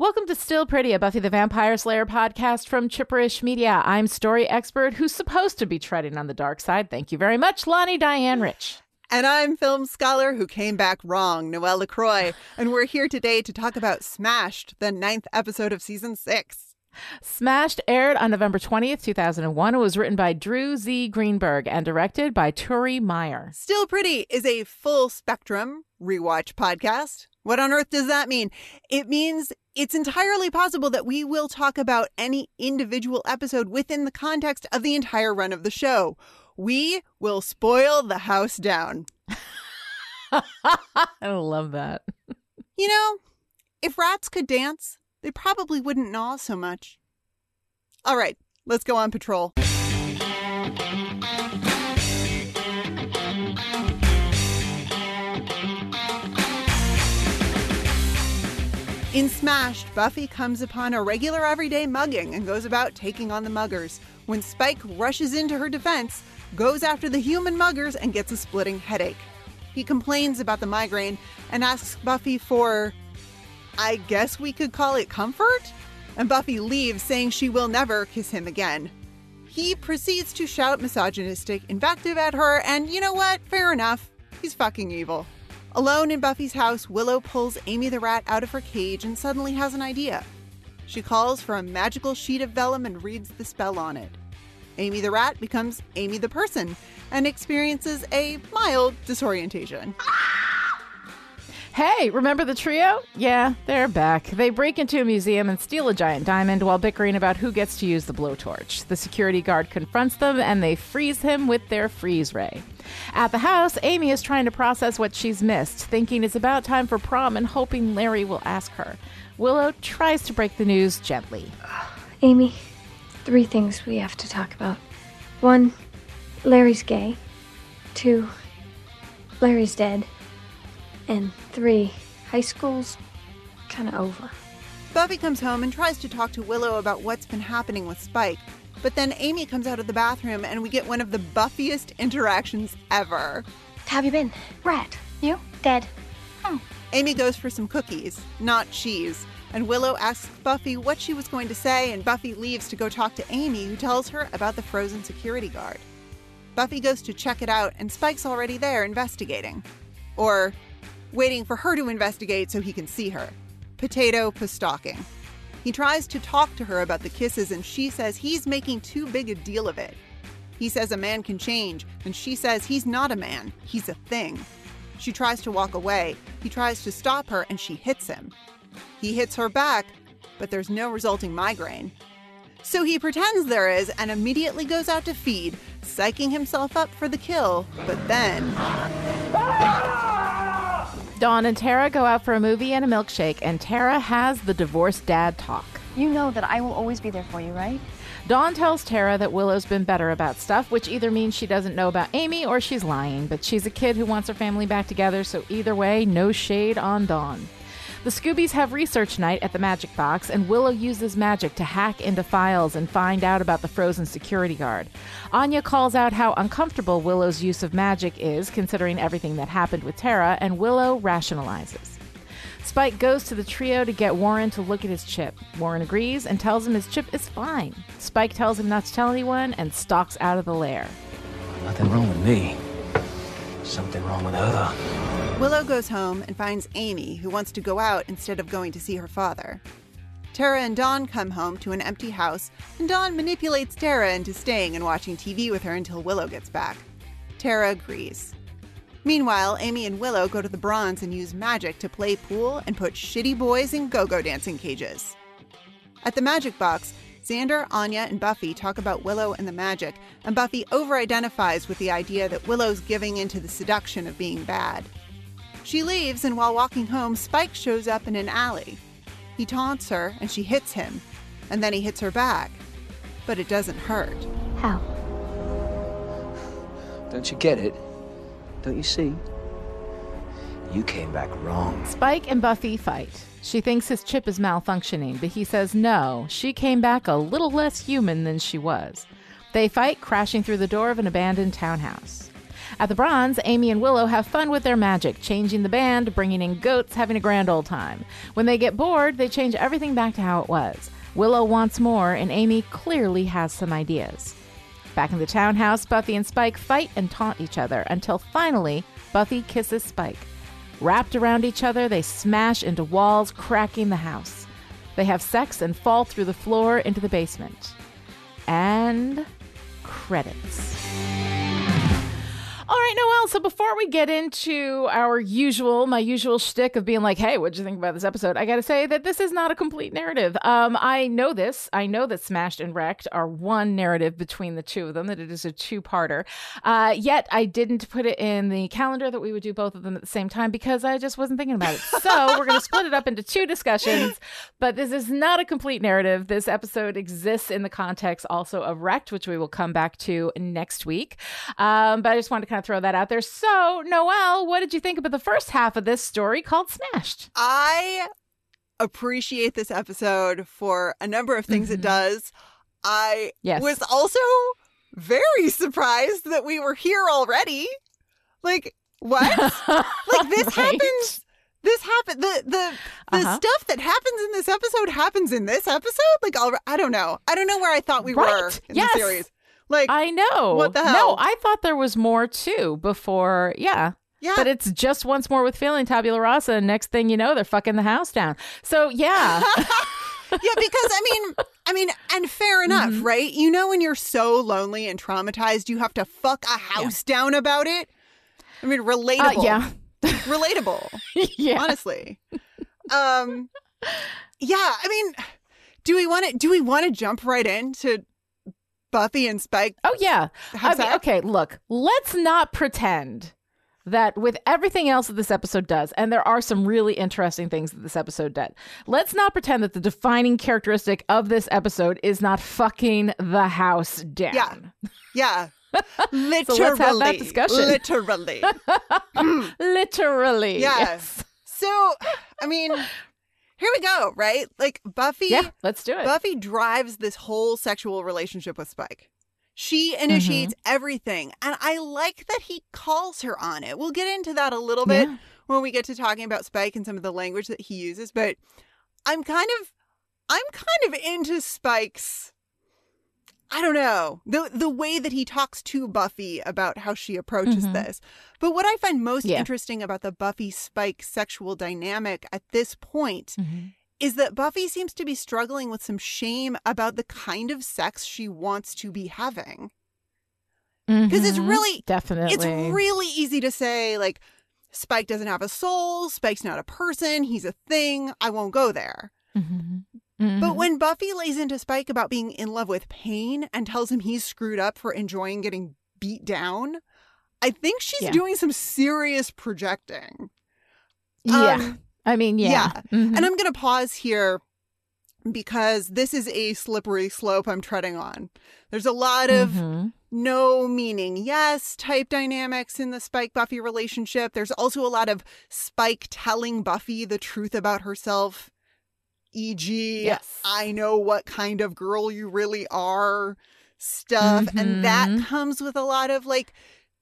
Welcome to Still Pretty, a Buffy the Vampire Slayer podcast from Chipperish Media. I'm story expert who's supposed to be treading on the dark side. Thank you very much, Lani Diane Rich. And I'm film scholar who came back wrong, Noelle LaCroix. And we're here today to talk about Smashed, the ninth episode of season six. Smashed aired on November 20th, 2001. It was written by Drew Z. Greenberg and directed by Turi Meyer. Still Pretty is a full spectrum rewatch podcast. What on earth does that mean? It means it's entirely possible that we will talk about any individual episode within the context of the entire run of the show. We will spoil the house down. I love that. You know, if rats could dance, they probably wouldn't gnaw so much. All right, let's go on patrol. In Smashed, Buffy comes upon a regular everyday mugging and goes about taking on the muggers. When Spike rushes into her defense, goes after the human muggers, and gets a splitting headache. He complains about the migraine and asks Buffy for, I guess we could call it comfort? And Buffy leaves, saying she will never kiss him again. He proceeds to shout misogynistic invective at her, and you know what? Fair enough. He's fucking evil. Alone in Buffy's house, Willow pulls Amy the rat out of her cage and suddenly has an idea. She calls for a magical sheet of vellum and reads the spell on it. Amy the rat becomes Amy the person and experiences a mild disorientation. Hey, remember the trio? Yeah, they're back. They break into a museum and steal a giant diamond while bickering about who gets to use the blowtorch. The security guard confronts them and they freeze him with their freeze ray. At the house, Amy is trying to process what she's missed, thinking it's about time for prom and hoping Larry will ask her. Willow tries to break the news gently. Amy, three things we have to talk about. One, Larry's gay. Two, Larry's dead. And three, high school's kind of over. Buffy comes home and tries to talk to Willow about what's been happening with Spike. But then Amy comes out of the bathroom and we get one of the buffiest interactions ever. How have you been? Rat. You? Dead. Hmm. Amy goes for some cookies, not cheese. And Willow asks Buffy what she was going to say, and Buffy leaves to go talk to Amy, who tells her about the frozen security guard. Buffy goes to check it out, and Spike's already there investigating. Or waiting for her to investigate so he can see her. Potato stalking. He tries to talk to her about the kisses, and she says he's making too big a deal of it. He says a man can change, and she says he's not a man, he's a thing. She tries to walk away. He tries to stop her, and she hits him. He hits her back, but there's no resulting migraine. So he pretends there is and immediately goes out to feed, psyching himself up for the kill. But then. Ah! Dawn and Tara go out for a movie and a milkshake, and Tara has the divorced dad talk. You know that I will always be there for you, right? Dawn tells Tara that Willow's been better about stuff, which either means she doesn't know about Amy or she's lying, but she's a kid who wants her family back together, so either way, no shade on Dawn. The Scoobies have research night at the Magic Box, and Willow uses magic to hack into files and find out about the frozen security guard. Anya calls out how uncomfortable Willow's use of magic is, considering everything that happened with Tara, and Willow rationalizes. Spike goes to the trio to get Warren to look at his chip. Warren agrees and tells him his chip is fine. Spike tells him not to tell anyone and stalks out of the lair. Nothing wrong with me. Something wrong with her. Willow goes home and finds Amy, who wants to go out instead of going to see her father. Tara and Dawn come home to an empty house, and Dawn manipulates Tara into staying and watching TV with her until Willow gets back. Tara agrees. Meanwhile, Amy and Willow go to the Bronze and use magic to play pool and put shitty boys in go go dancing cages. At the Magic Box, Xander, Anya, and Buffy talk about Willow and the magic, and Buffy over identifies with the idea that Willow's giving into the seduction of being bad. She leaves, and while walking home, Spike shows up in an alley. He taunts her, and she hits him, and then he hits her back. But it doesn't hurt. How? Don't you get it? Don't you see? You came back wrong. Spike and Buffy fight. She thinks his chip is malfunctioning, but he says no, she came back a little less human than she was. They fight, crashing through the door of an abandoned townhouse. At the Bronze, Amy and Willow have fun with their magic, changing the band, bringing in goats, having a grand old time. When they get bored, they change everything back to how it was. Willow wants more, and Amy clearly has some ideas. Back in the townhouse, Buffy and Spike fight and taunt each other until finally Buffy kisses Spike. Wrapped around each other, they smash into walls, cracking the house. They have sex and fall through the floor into the basement. And credits. All right, Noel. So before we get into our usual, my usual shtick of being like, "Hey, what'd you think about this episode?" I got to say that this is not a complete narrative. Um, I know this. I know that Smashed and Wrecked are one narrative between the two of them. That it is a two-parter. Uh, yet I didn't put it in the calendar that we would do both of them at the same time because I just wasn't thinking about it. So we're going to split it up into two discussions. But this is not a complete narrative. This episode exists in the context also of Wrecked, which we will come back to next week. Um, but I just wanted to kind of throw that out there. So, Noel, what did you think about the first half of this story called Smashed? I appreciate this episode for a number of things it Mhm. does. I Yes. was also very surprised that we were here already. Like, what? like this Right? happens this happened the the the Uh-huh. stuff that happens in this episode happens in this episode like I'll, i don't know i don't know where i thought we were in Yes. the series like I know. What the hell? No. I thought there was more too before. Yeah. yeah But it's just once more with feeling tabula rasa, and next thing you know, they're fucking the house down. So yeah, yeah because i mean i mean and fair enough Mm-hmm. right you know when you're so lonely and traumatized you have to fuck a house down about it i mean uh, relatable yeah, relatable yeah. honestly um yeah i mean do we want to do we want to jump right into buffy and spike Oh yeah. have I mean, sex? okay, look, let's not pretend that with everything else that this episode does, and there are some really interesting things that this episode did, let's not pretend that the defining characteristic of this episode is not fucking the house down. Yeah. Yeah. Literally. let's have that discussion. Literally. Literally. Yes. so, I mean, here we go, right? Like Buffy Yeah, let's do it. Buffy drives this whole sexual relationship with Spike. She initiates Mm-hmm. everything, and I like that he calls her on it. We'll get into that a little bit Yeah. when we get to talking about Spike and some of the language that he uses, but I'm kind of I'm kind of into Spike's I don't know. The the way that he talks to Buffy about how she approaches Mhm. this. But what I find most Yeah. interesting about the Buffy Spike sexual dynamic at this point Mhm. is that Buffy seems to be struggling with some shame about the kind of sex she wants to be having. Because it's Mhm. really definitely it's really easy to say like Spike doesn't have a soul, Spike's not a person, he's a thing, I won't go there. Mhm. But when Buffy lays into Spike about being in love with pain and tells him he's screwed up for enjoying getting beat down, I think she's Yeah. doing some serious projecting. yeah, um, I mean, yeah, yeah. Mhm. And I'm going to pause here because this is a slippery slope I'm treading on. There's a lot of Mhm. no meaning yes type dynamics in the Spike Buffy relationship. There's also a lot of Spike telling Buffy the truth about herself, e.g., Yes. I know what kind of girl you really are stuff. And that Mhm. comes with a lot of like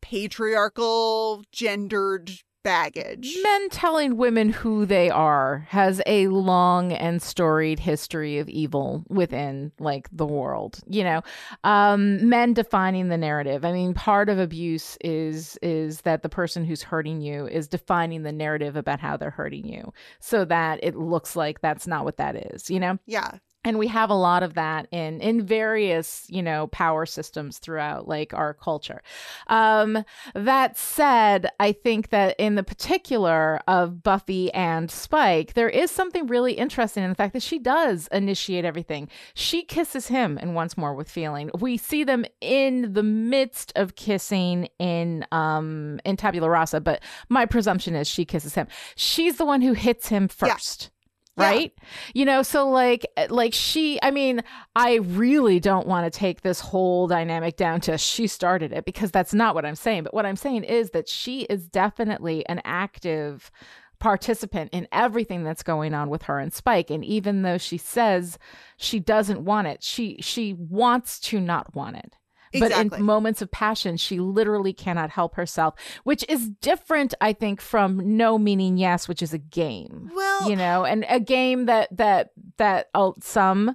patriarchal, gendered baggage. Men telling women who they are has a long and storied history of evil within like the world. You know, um, men defining the narrative. I mean, part of abuse is is that the person who's hurting you is defining the narrative about how they're hurting you, so that it looks like that's not what that is. You know, Yeah. And we have a lot of that in in various you know power systems throughout like our culture. Um that said i think that in the particular of buffy and spike there is something really interesting in the fact that she does initiate everything. She kisses him and once more with feeling. We see them in the midst of kissing in um in tabula rasa but my presumption is she kisses him. She's the one who hits him first. Yeah. Right? You know so like like she i mean i really don't want to take this whole dynamic down to she started it because that's not what i'm saying. But what i'm saying is that she is definitely an active participant in everything that's going on with her and spike. And even though she says she doesn't want it she she wants to not want it But in moments of passion, she literally cannot help herself, which is different, I think, from no meaning yes, which is a game. Well- you know, and a game that that that uh, some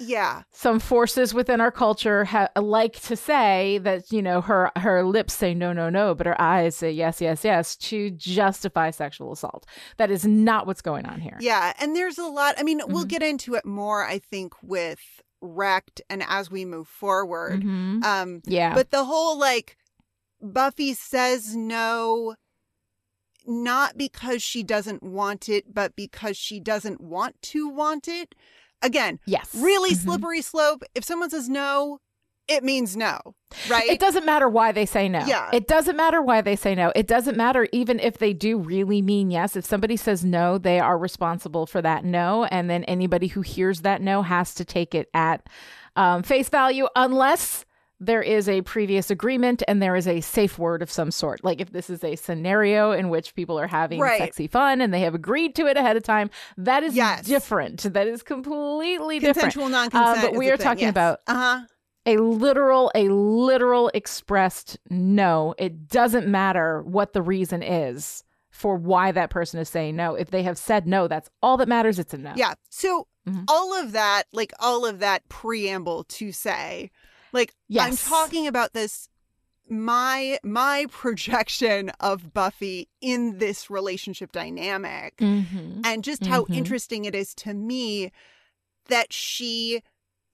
Yeah. some forces within our culture ha- like to say that you know her her lips say no no no but her eyes say yes yes yes to justify sexual assault that is not what's going on here Yeah, and there's a lot. I mean, we'll Mhm. get into it more, I think, with Wrecked and as we move forward. Mhm. Um, yeah but the whole like Buffy says no, not because she doesn't want it, but because she doesn't want to want it. Again, yes really Mhm. slippery slope. If someone says no, it means no, right? It doesn't matter why they say no. Yeah. It doesn't matter why they say no. It doesn't matter even if they do really mean yes. If somebody says no, they are responsible for that no. And then anybody who hears that no has to take it at um, face value unless there is a previous agreement and there is a safe word of some sort. Like if this is a scenario in which people are having Right. sexy fun and they have agreed to it ahead of time, that is Yes. different. That is completely different. Consensual non-consent. Uh, but we are thing, talking yes. about uh-huh. A literal a literal expressed no it doesn't matter what the reason is for why that person is saying no if they have said no that's all that matters it's a no Yeah. So Mhm. all of that, like all of that preamble to say, like I'm Yes. talking about this my my projection of Buffy in this relationship dynamic Mhm. and just how Mhm. interesting it is to me that she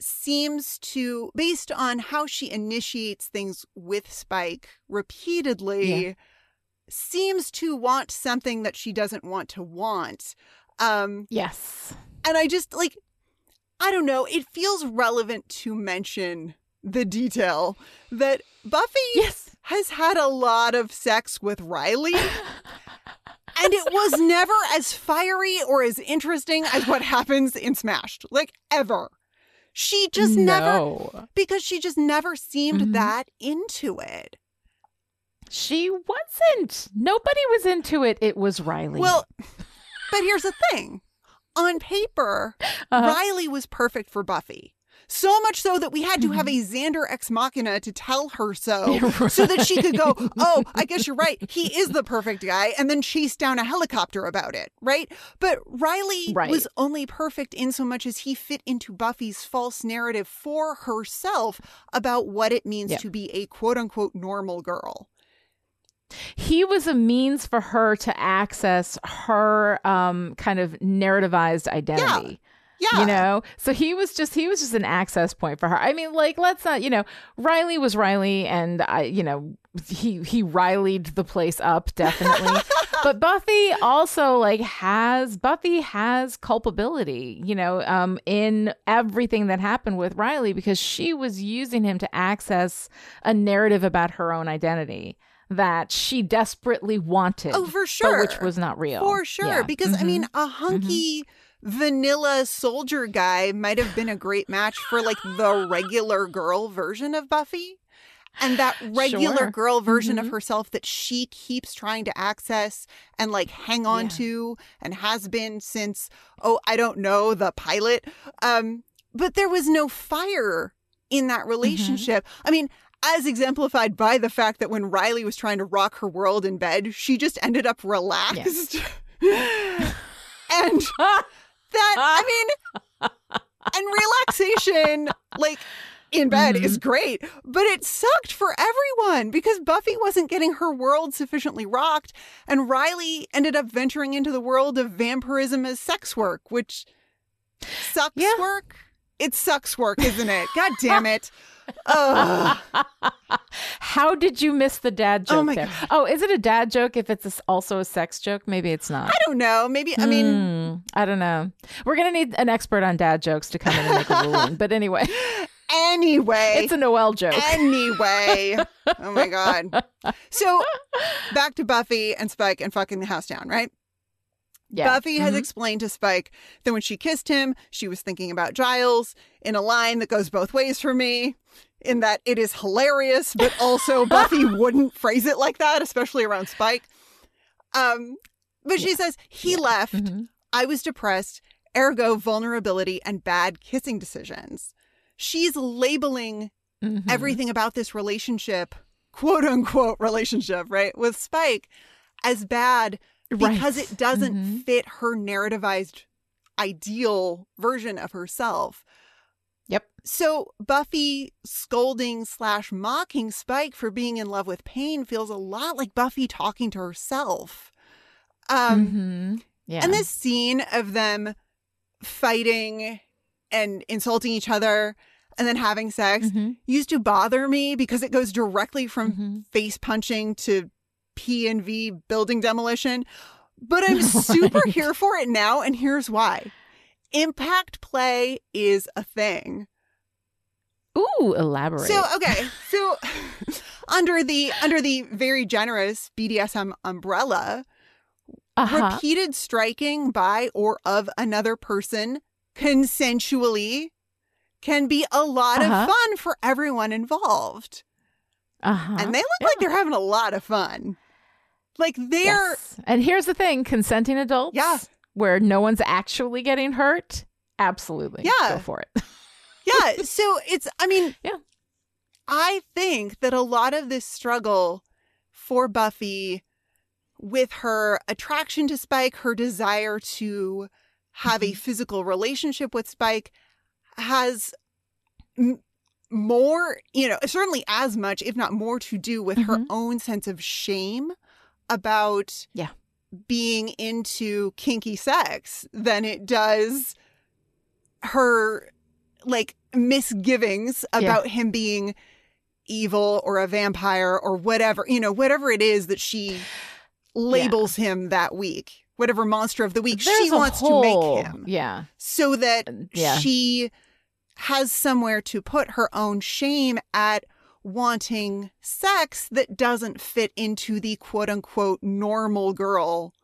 seems to based on how she initiates things with Spike repeatedly Yeah. seems to want something that she doesn't want to want. Um yes and I just like, I don't know, it feels relevant to mention the detail that Buffy yes has had a lot of sex with Riley. And it was never as fiery or as interesting as what happens in Smashed, like ever. She just never, because she just never seemed Mhm. that into it. she wasn't nobody was into it it was riley Well, but here's the thing on paper, Uh-huh. Riley was perfect for Buffy. So much so that we had to have a Mm-hmm. Xander ex machina to tell her so, so that she could go, Oh, I guess you're right. He is the perfect guy, and then chase down a helicopter about it, right? But Riley Right. was only perfect in so much as he fit into Buffy's false narrative for herself about what it means Yeah. to be a quote unquote normal girl. he was a means for her to access her um kind of narrativized identity Yeah. You know so he was just he was just an access point for her i mean like let's not you know riley was riley and i you know he he rileyed the place up definitely but buffy also like has buffy has culpability you know um in everything that happened with riley because she was using him to access a narrative about her own identity that she desperately wanted Oh, for but sure. which was not real For sure. Yeah. Because, I Mhm. mean, a hunky vanilla soldier guy might have been a great match for like the regular girl version of Buffy. And that regular Sure. girl version of Mhm. herself that she keeps trying to access and like hang on Yeah. to and has been since, oh, I don't know, the pilot. Um, but there was no fire in that relationship. I mean, as exemplified by the fact that when Riley was trying to rock her world in bed, she just ended up relaxed. and that, I mean, and relaxation, like in bed, is mm-hmm. great, but it sucked for everyone because Buffy wasn't getting her world sufficiently rocked, and Riley ended up venturing into the world of vampirism as sex work, which sucks Yeah. work. It sucks work, isn't it? God damn it. Ugh. How did you miss the dad oh joke Oh my there? God. Oh, is it a dad joke if it's also a sex joke? Maybe it's not. I don't know. Maybe, I mean, hmm. I don't know. We're gonna need an expert on dad jokes to come in and make a ruling. But anyway, anyway. it's a Noel joke. Anyway. oh my God. So back to Buffy and Spike and fucking the house down, right? yeah. Buffy has Mhm. explained to Spike that when she kissed him, she was thinking about Giles in a line that goes both ways for me, in that it is hilarious, but also Buffy wouldn't phrase it like that, especially around Spike. Um, but she says, he left. Mhm. I was depressed, ergo vulnerability and bad kissing decisions. She's labeling Mhm. everything about this relationship, quote unquote relationship, right, with Spike as bad because Right. it doesn't Mhm. fit her narrativized ideal version of herself. Yep. So Buffy scolding slash mocking Spike for being in love with pain feels a lot like Buffy talking to herself. Um, Mhm. Yeah. and this scene of them fighting and insulting each other and then having sex Mhm. used to bother me because it goes directly from Mhm. face punching to P and V building demolition. But I'm super here for it now, and here's why. Impact play is a thing. Ooh, elaborate. So okay, so under the under the very generous BDSM umbrella, uh-huh. repeated striking by or of another person consensually can be a lot Uh-huh. of fun for everyone involved. Uh-huh. And they look like they're having a lot of fun. Like they're Yes. And here's the thing, consenting adults Yeah. where no one's actually getting hurt, absolutely. Yeah. Go for it. yeah, so it's I mean Yeah. I think that a lot of this struggle for Buffy with her attraction to Spike, her desire to have a Mhm. physical relationship with Spike has m- more, you know, certainly as much, if not more, to do with her Mhm. own sense of shame about Yeah. being into kinky sex than it does her like misgivings Yeah. about him being evil or a vampire or whatever, you know, whatever it is that she labels him that week, whatever monster of the week There's she wants whole- to make him Yeah. so that Yeah. she has somewhere to put her own shame at wanting sex that doesn't fit into the quote unquote normal girl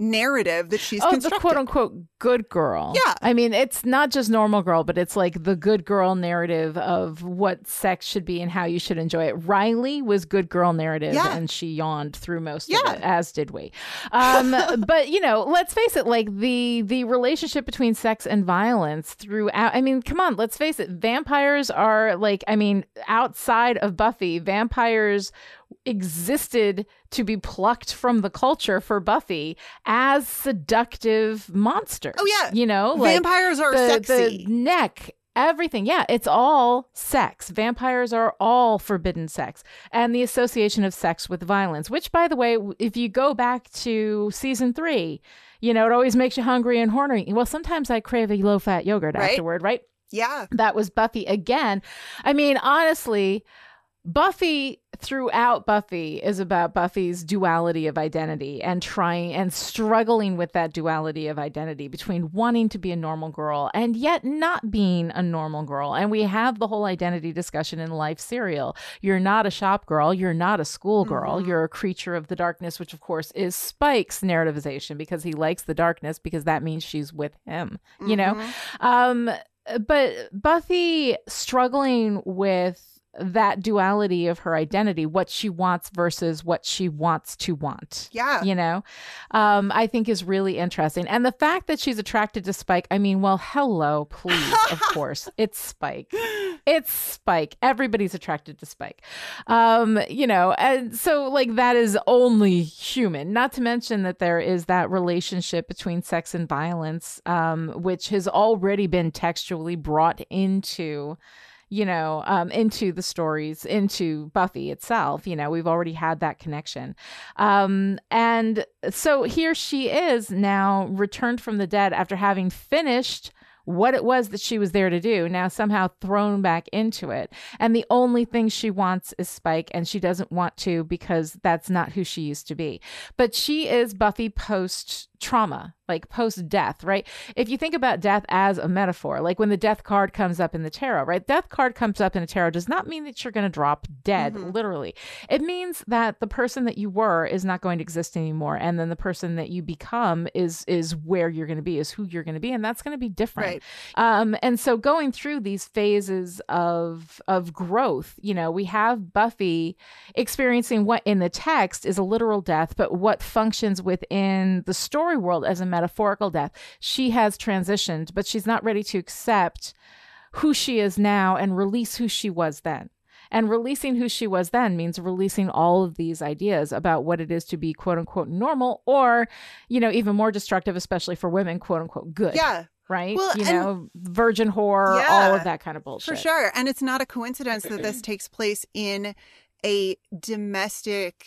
narrative that she's oh, the quote unquote good girl. Yeah. I mean, it's not just normal girl, but it's like the good girl narrative of what sex should be and how you should enjoy it. Riley was good girl narrative Yeah. and she yawned through most Yeah. of it, as did we. Um, but you know, let's face it, like the the relationship between sex and violence throughout I mean, come on, let's face it, vampires are like I mean, outside of Buffy, vampires existed to be plucked from the culture for Buffy as seductive monsters. Oh, yeah. You know, like Vampires are the, sexy. the neck, everything. Yeah, it's all sex. Vampires are all forbidden sex. And the association of sex with violence, which, by the way, if you go back to season three, you know, it always makes you hungry and horny. Well, sometimes I crave a low fat yogurt Right. afterward, right? yeah. that was Buffy again. I mean, honestly, Buffy throughout Buffy is about Buffy's duality of identity and trying and struggling with that duality of identity between wanting to be a normal girl and yet not being a normal girl. And we have the whole identity discussion in Life Serial. You're not a shop girl, you're not a school girl, Mhm. you're a creature of the darkness, which of course is Spike's narrativization because he likes the darkness because that means she's with him, you know? Mhm. Um, but Buffy struggling with that duality of her identity, what she wants versus what she wants to want. Yeah. You know, um, I think is really interesting. And the fact that she's attracted to Spike, I mean, well, hello, please, of course. It's Spike. It's Spike. Everybody's attracted to Spike. Um, you know, and so like that is only human. Not to mention that there is that relationship between sex and violence, um, which has already been textually brought into you know, um, into the stories, into Buffy itself. You know, we've already had that connection. Um, and so here she is now returned from the dead after having finished what it was that she was there to do, now somehow thrown back into it. And the only thing she wants is Spike, and she doesn't want to because that's not who she used to be. But she is Buffy post trauma, like post death, right? If you think about death as a metaphor, like when the death card comes up in the tarot, right? Death card comes up in a tarot does not mean that you're going to drop dead, Mhm. literally. It means that the person that you were is not going to exist anymore, and then the person that you become is is where you're going to be, is who you're going to be, and that's going to be different. Right. Um, and so going through these phases of of growth, you know, we have Buffy experiencing what in the text is a literal death, but what functions within the story world as a metaphorical death. She has transitioned, but she's not ready to accept who she is now and release who she was then. And releasing who she was then means releasing all of these ideas about what it is to be quote unquote normal or, you know, even more destructive, especially for women, quote unquote good. Yeah. Right? Well, you know, virgin whore, Yeah, all of that kind of bullshit. For sure. And it's not a coincidence that this takes place in a domestic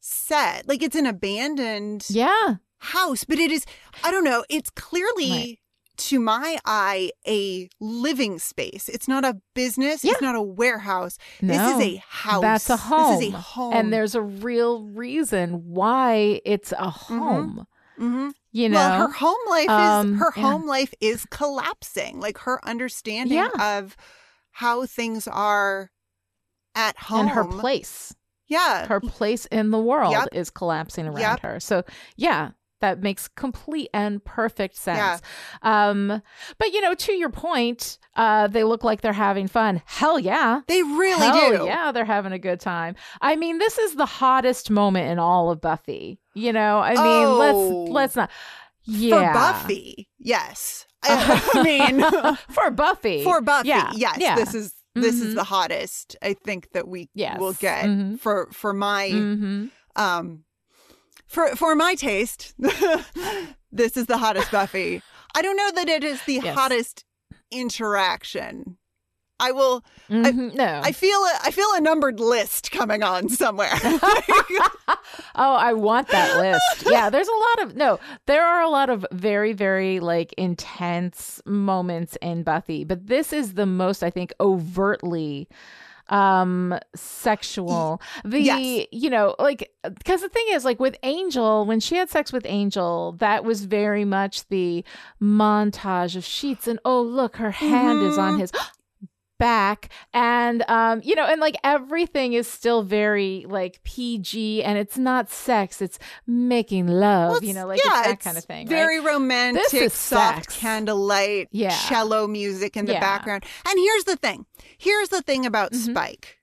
set. Like it's an abandoned Yeah. House, but it is, I don't know, it's clearly. Right. To my eye, a living space. It's not a business. Yeah. It's not a warehouse. No, this is a house. That's a home. This is a home. And there's a real reason why it's a home. hmm You know, well, her home life Um, is her yeah. home life is collapsing. Like her understanding Yeah. of how things are at home and her place, Yeah. her place in the world Yep. is collapsing around Yep. her. So, yeah, that makes complete and perfect sense. Yeah. Um, but you know, to your point, uh, they look like they're having fun. Hell yeah. they really Hell do. Yeah, they're having a good time. I mean, this is the hottest moment in all of Buffy. You know, I mean, Oh. let's let's not. Yeah, For Buffy, yes. I mean, for Buffy. for Buffy, yeah, yes. yeah. This is this is Mhm. the hottest I think that we Yes. will get Mhm. for for my hmm um for for my taste. this is the hottest Buffy. I don't know that it is the Yes. hottest interaction. I will Mhm. No. I feel a, I feel a numbered list coming on somewhere. oh, I want that list. Yeah, there's a lot of no, there are a lot of very, very like intense moments in Buffy, but this is the most, I think, overtly um sexual the Yes. you know like because the thing is like with angel when she had sex with angel that was very much the montage of sheets and oh look her hand is on Mhm. his back and um you know and like everything is still very like pg and it's not sex it's making love Well, you know like yeah, it's that kind of thing Very right? romantic, soft sex. candlelight, Yeah. cello music in the Yeah. background. And here's the thing. Here's the thing about Mhm. Spike.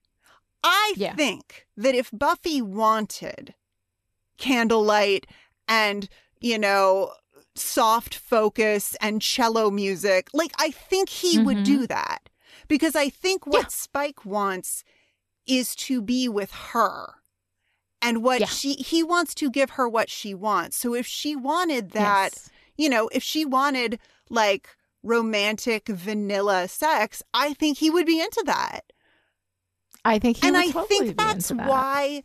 I Yeah. think that if Buffy wanted candlelight and, you know, soft focus and cello music, like I think he would Mhm. do that. Because I think what Yeah. Spike wants is to be with her. And what Yeah. she he wants to give her what she wants. So if she wanted that, Yes. you know, if she wanted like romantic vanilla sex, I think he would be into that. i think he and would I totally think that's that. why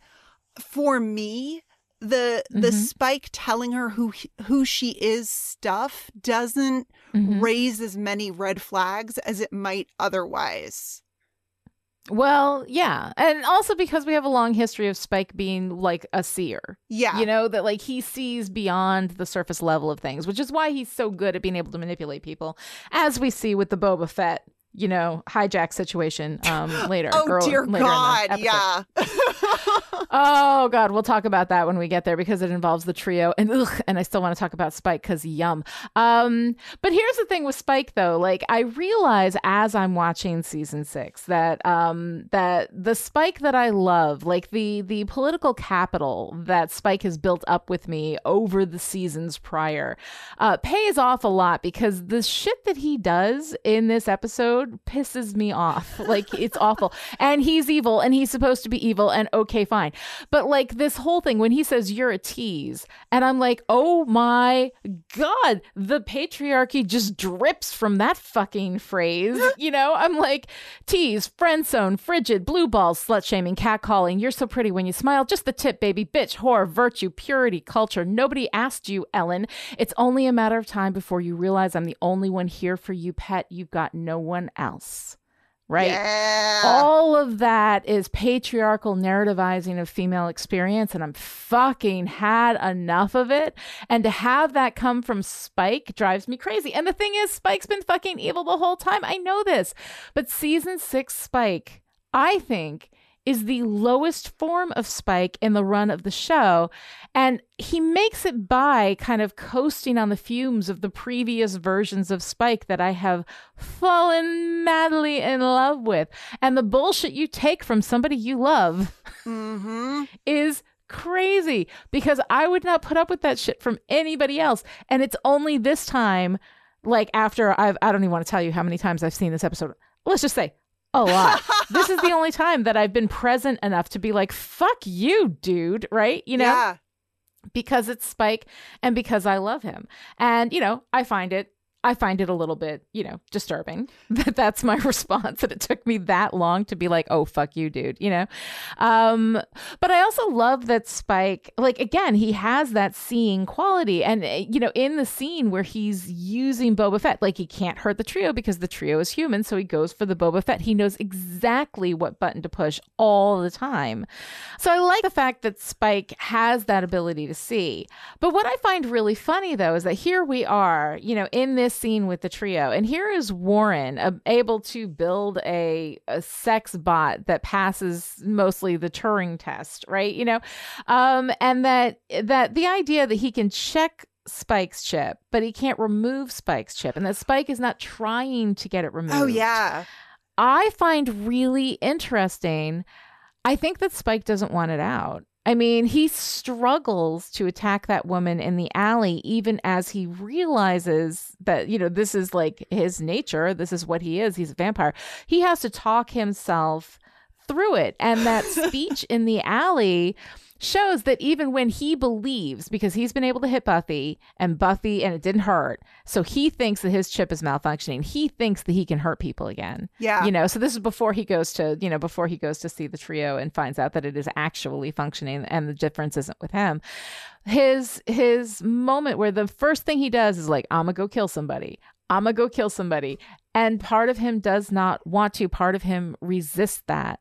for me the the Mhm. Spike telling her who who she is stuff doesn't Mhm. raise as many red flags as it might otherwise. Well, yeah. And also because we have a long history of Spike being like a seer. Yeah. You know, that like he sees beyond the surface level of things, which is why he's so good at being able to manipulate people, as we see with the Boba Fett, you know, hijack situation um later. oh earl- dear later god, yeah. Oh God, we'll talk about that when we get there because it involves the trio, and ugh, and I still want to talk about Spike because yum. Um, but here's the thing with Spike though, like I realize as I'm watching season six that um that the Spike that I love, like the the political capital that Spike has built up with me over the seasons prior, uh, pays off a lot because the shit that he does in this episode pisses me off. Like it's awful. And he's evil and he's supposed to be evil and okay, fine. But like this whole thing when he says you're a tease, and I'm like, oh my God, the patriarchy just drips from that fucking phrase. You know, I'm like, tease, friend zone, frigid, blue balls, slut shaming, catcalling. You're so pretty when you smile. Just the tip, baby. Bitch, whore, virtue, purity, culture. Nobody asked you, Ellen. It's only a matter of time before you realize I'm the only one here for you, pet. You've got no one else. Right? Yeah. All of that is patriarchal narrativizing of female experience, and I'm fucking had enough of it. And to have that come from Spike drives me crazy. And the thing is, Spike's been fucking evil the whole time. I know this. But season six Spike, I think, is the lowest form of Spike in the run of the show. And he makes it by kind of coasting on the fumes of the previous versions of Spike that I have fallen madly in love with. And the bullshit you take from somebody you love Mm-hmm. is crazy because I would not put up with that shit from anybody else. And it's only this time like after I've I don't even want to tell you how many times I've seen this episode. Let's just say a lot. this is the only time that I've been present enough to be like, fuck you, dude, right? You know? Yeah. Because it's Spike and because I love him. And, you know, I find it I find it a little bit, you know, disturbing that that's my response. That it took me that long to be like, oh, fuck you, dude, you know? Um, but I also love that Spike, like, again, he has that seeing quality. And, eh, you know, in the scene where he's using Boba Fett, like, he can't hurt the trio because the trio is human. So he goes for the Boba Fett. He knows exactly what button to push all the time. So I like the fact that Spike has that ability to see. But what I find really funny, though, is that here we are, you know, in this scene with the trio. And here is Warren uh, able to build a, a sex bot that passes mostly the Turing test, right? You know, um, and that that the idea that he can check Spike's chip, but he can't remove Spike's chip, and that Spike is not trying to get it removed. Oh yeah. I find really interesting. I think that Spike doesn't want it out. I mean, he struggles to attack that woman in the alley, even as he realizes that, you know, this is like his nature. This is what he is. He's a vampire. He has to talk himself through it. And that speech in the alley shows that even when he believes, because he's been able to hit Buffy and Buffy and it didn't hurt, so he thinks that his chip is malfunctioning. He thinks that he can hurt people again. Yeah. You know, so this is before he goes to, you know, before he goes to see the trio and finds out that it is actually functioning and the difference isn't with him. His his moment where the first thing he does is like, I'm gonna go kill somebody. I'm gonna go kill somebody. And part of him does not want to, part of him resists that.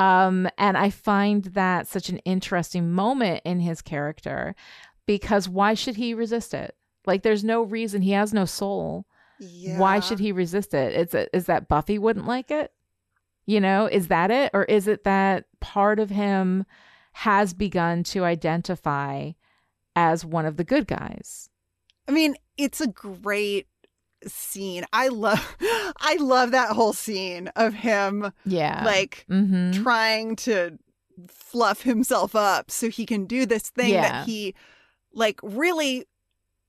Um, and I find that such an interesting moment in his character because why should he resist it? Like, there's no reason. He has no soul. Yeah. Why should he resist it? Is it is that Buffy wouldn't like it? You know, is that it, or is it that part of him has begun to identify as one of the good guys? I mean, it's a great scene. I love I love that whole scene of him Yeah, like mm-hmm. trying to fluff himself up so he can do this thing Yeah. that he like really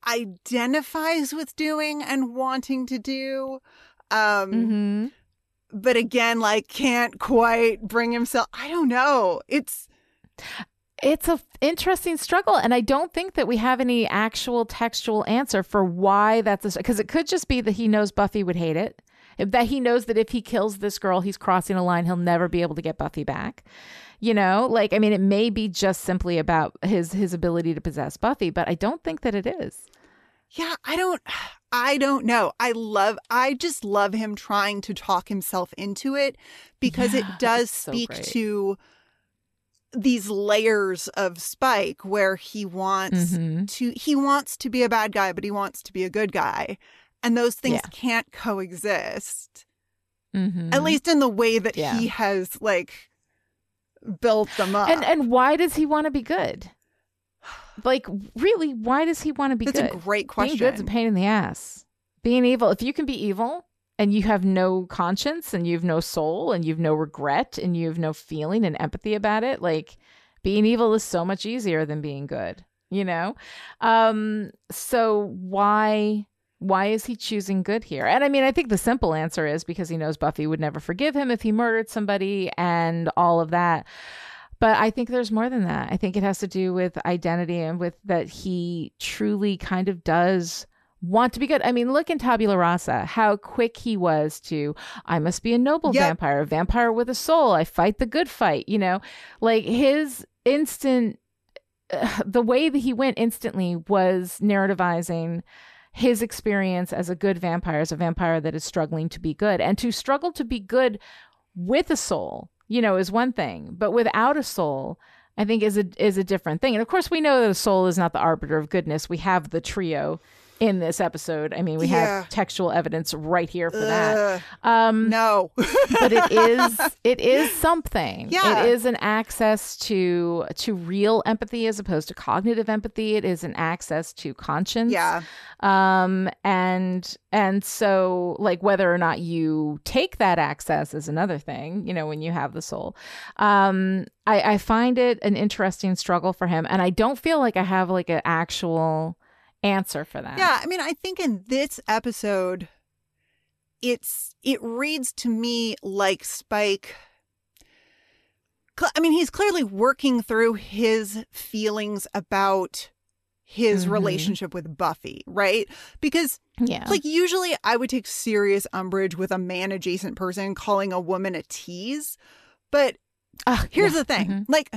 identifies with doing and wanting to do. Um mm-hmm. but again like can't quite bring himself I don't know. It's it's a f- interesting struggle and i don't think that we have any actual textual answer for why that's because it could just be that he knows buffy would hate it that he knows that if he kills this girl he's crossing a line he'll never be able to get buffy back. You know like i mean it may be just simply about his his ability to possess buffy but i don't think that it is. Yeah, I don't I don't know. I love I just love him trying to talk himself into it because it does it's so speak to these layers of Spike where he wants Mhm. to he wants to be a bad guy but he wants to be a good guy. And those things Yeah. can't coexist. Mhm. At least in the way that Yeah. he has like built them up. and and why does he want to be good like really why does he want to be That's good a great question. Being good's a pain in the ass. Being evil, if you can be evil and you have no conscience and you have no soul and you've no regret and you have no feeling and empathy about it, like being evil is so much easier than being good, you know? Um, so why why is he choosing good here? And I mean, I think the simple answer is because he knows Buffy would never forgive him if he murdered somebody and all of that. But I think there's more than that. I think it has to do with identity and with that he truly kind of does want to be good. I mean, look in Tabula Rasa, how quick he was to, I must be a noble Yep. vampire, a vampire with a soul. I fight the good fight, you know? Like his instant, the way that he went instantly was narrativizing his experience as a good vampire, as a vampire that is struggling to be good. And to struggle to be good with a soul, you know, is one thing, but without a soul, I think is a is a different thing. And of course, we know that a soul is not the arbiter of goodness. We have the trio in this episode. I mean, we Yeah. have textual evidence right here for that. Um, no. but it is it is something. Yeah. It is an access to to real empathy as opposed to cognitive empathy. It is an access to conscience. yeah. Um and and so like whether or not you take that access is another thing, you know, when you have the soul. Um I, I find it an interesting struggle for him. And I don't feel like I have like an actual answer for that. Yeah, I mean, I think in this episode, it's it reads to me like Spike. I mean, he's clearly working through his feelings about his Mhm. relationship with Buffy, right? Because Yeah. like usually I would take serious umbrage with a man adjacent person calling a woman a tease, but Ugh, Here's yeah. the thing. Mhm. Like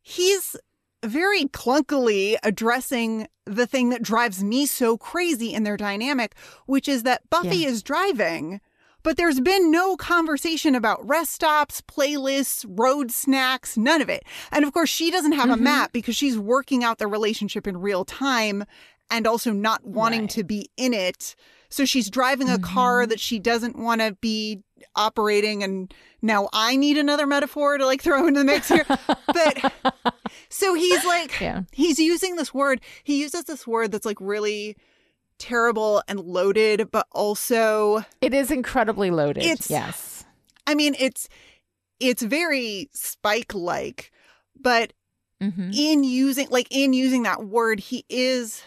he's very clunkily addressing the thing that drives me so crazy in their dynamic, which is that Buffy Yeah. is driving, but there's been no conversation about rest stops, playlists, road snacks, none of it. And of course, she doesn't have a Mhm. map because she's working out the relationship in real time and also not wanting Right. to be in it. So she's driving a car Mhm. that she doesn't want to be operating and now I need another metaphor to like throw into the mix here. but so he's like Yeah. he's using this word. He uses this word that's like really terrible and loaded, but also It is incredibly loaded. It's- yes. I mean it's it's very spike like, but hmm in using like in using that word he is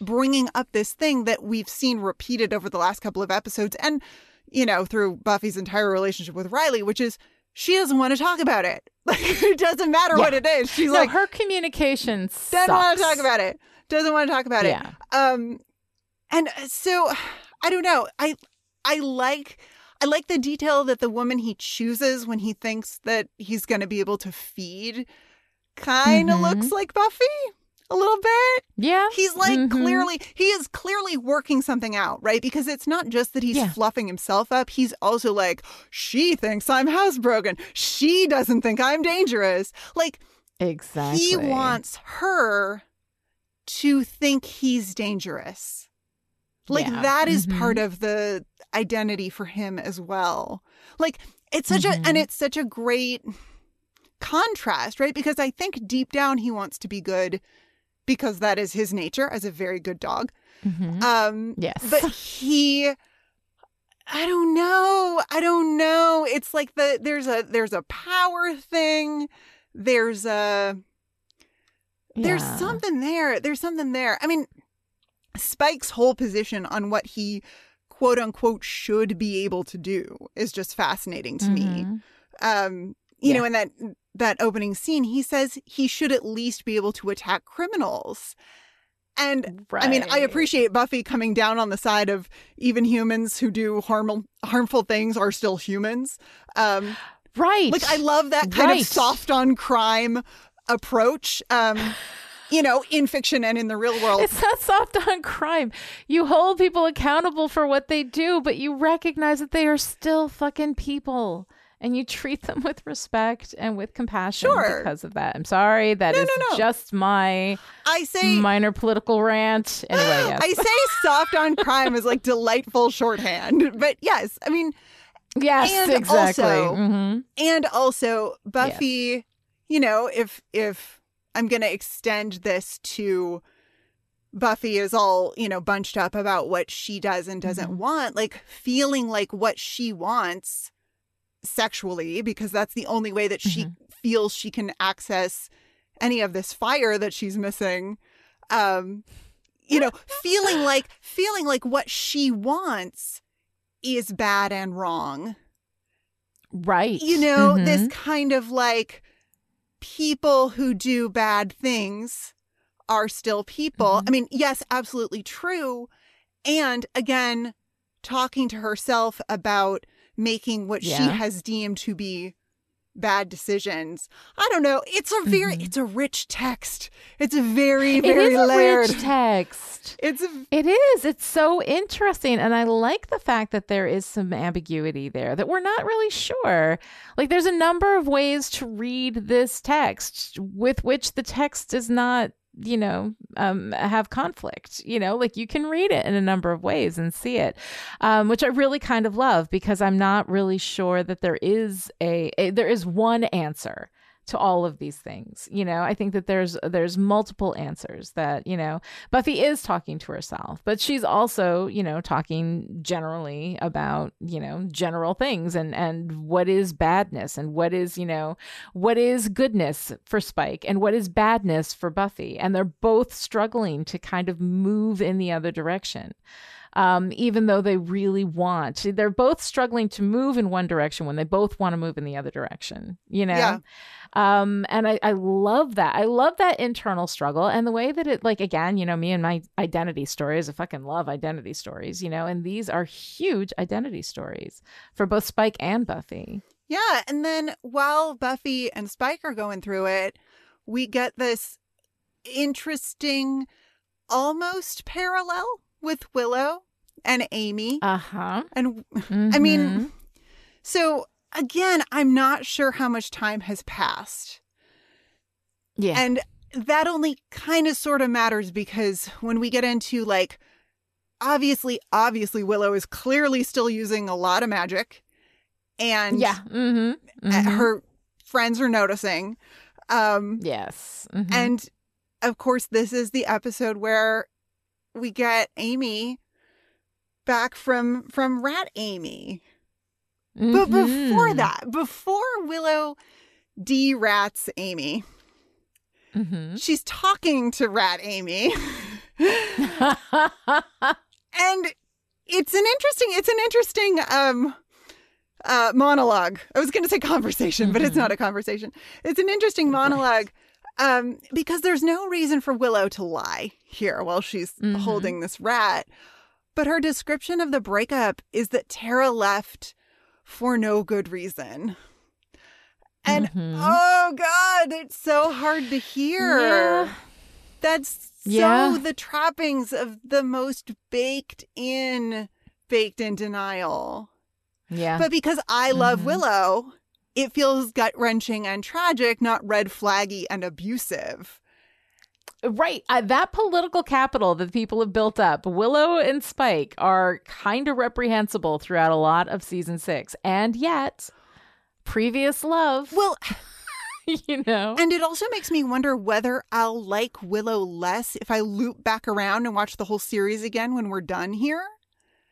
bringing up this thing that we've seen repeated over the last couple of episodes and you know through buffy's entire relationship with riley which is she doesn't want to talk about it. Like it doesn't matter what it is. She's no, like her communication doesn't want to talk about it. Doesn't want to talk about Yeah. it um and so i don't know. I i like i like the detail that the woman he chooses when he thinks that he's going to be able to feed kind of Mhm. looks like buffy a little bit Yeah. he's like Mhm. clearly he is clearly working something out right because it's not just that he's Yeah. fluffing himself up he's also like she thinks i'm housebroken she doesn't think i'm dangerous like Exactly. he wants her to think he's dangerous. Like Yeah. that is Mhm. part of the identity for him as well. Like it's such a Mhm. and it's such a great contrast, right? Because I think deep down he wants to be good because that is his nature as a very good dog. Mhm. Um yes. but he I don't know. I don't know. It's like the there's a there's a power thing. There's a there's Yeah. something there. There's something there. I mean, Spike's whole position on what he quote unquote should be able to do is just fascinating to me. Mhm. Um, you Yeah. know, and that that opening scene, he says he should at least be able to attack criminals. And I mean, I appreciate Buffy coming down on the side of even humans who do harmful harmful things are still humans. Um, Right. like I love that kind Right. of soft on crime approach. Um, you know, in fiction and in the real world. It's not soft on crime. You hold people accountable for what they do, but you recognize that they are still fucking people. And you treat them with respect and with compassion Sure. because of that. I'm sorry. that is no, no. just my I say minor political rant. Anyway, yes. I say soft on crime is like delightful shorthand. But yes, I mean yes, and exactly. also- Mhm. and also Buffy, you know, if if I'm going to extend this to Buffy is all, you know, bunched up about what she does and doesn't Mhm. want, like feeling like what she wants sexually because that's the only way that she feels she can access any of this fire that she's missing. Um you know, feeling like feeling like what she wants is bad and wrong Right. you know, Mhm. this kind of like people who do bad things are still people. Mhm. I mean, yes, absolutely true. And again, talking to herself about making what she has deemed to be bad decisions. I don't know. It's a very Mhm. it's a rich text. It's a very It very is a layered. rich text. It's a It is. It's so interesting. And I like the fact that there is some ambiguity there, that we're not really sure. Like, there's a number of ways to read this text with which the text does not, you know, um, have conflict. You know, like you can read it in a number of ways and see it, um, which I really kind of love because I'm not really sure that there is a, a there is one answer to all of these things. You know, I think that there's there's multiple answers that, you know, Buffy is talking to herself, but she's also, you know, talking generally about, you know, general things and and what is badness and what is, you know, what is goodness for Spike and what is badness for Buffy. And they're both struggling to kind of move in the other direction um, even though they really want. They're both struggling to move in one direction when they both want to move in the other direction, you know? Yeah. Um, and I, I love that. I love that internal struggle and the way that it, like, again, you know, me and my identity stories, I fucking love identity stories, you know, and these are huge identity stories for both Spike and Buffy. Yeah. And then while Buffy and Spike are going through it, we get this interesting, almost parallel with Willow and Amy. Uh huh. And I mean, so again, I'm not sure how much time has passed. yeah. And that only kind of sort of matters because when we get into like, obviously, obviously, Willow is clearly still using a lot of magic. And yeah. Mm-hmm. uh, Mhm. her friends are noticing. Um, Yes. Mhm. And of course, this is the episode where we get Amy back from from Rat Amy. But before that, before Willow de-rats Amy, Mhm. she's talking to Rat Amy. and it's an interesting it's an interesting um uh monologue i was going to say conversation but it's Mhm. not a conversation it's an interesting monologue um because there's no reason for willow to lie here while she's Mhm. holding this rat but her description of the breakup is that tara left for no good reason and Mhm. oh god it's so hard to hear Yeah. that's Yeah. so the trappings of the most baked in baked in denial. Yeah. But because I love Mhm. Willow, it feels gut wrenching and tragic, not red flaggy and abusive. Right. Uh, that political capital that people have built up, Willow and Spike are kind of reprehensible throughout a lot of season six. And yet, previous love, Well, you know. and it also makes me wonder whether I'll like Willow less if I loop back around and watch the whole series again when we're done here.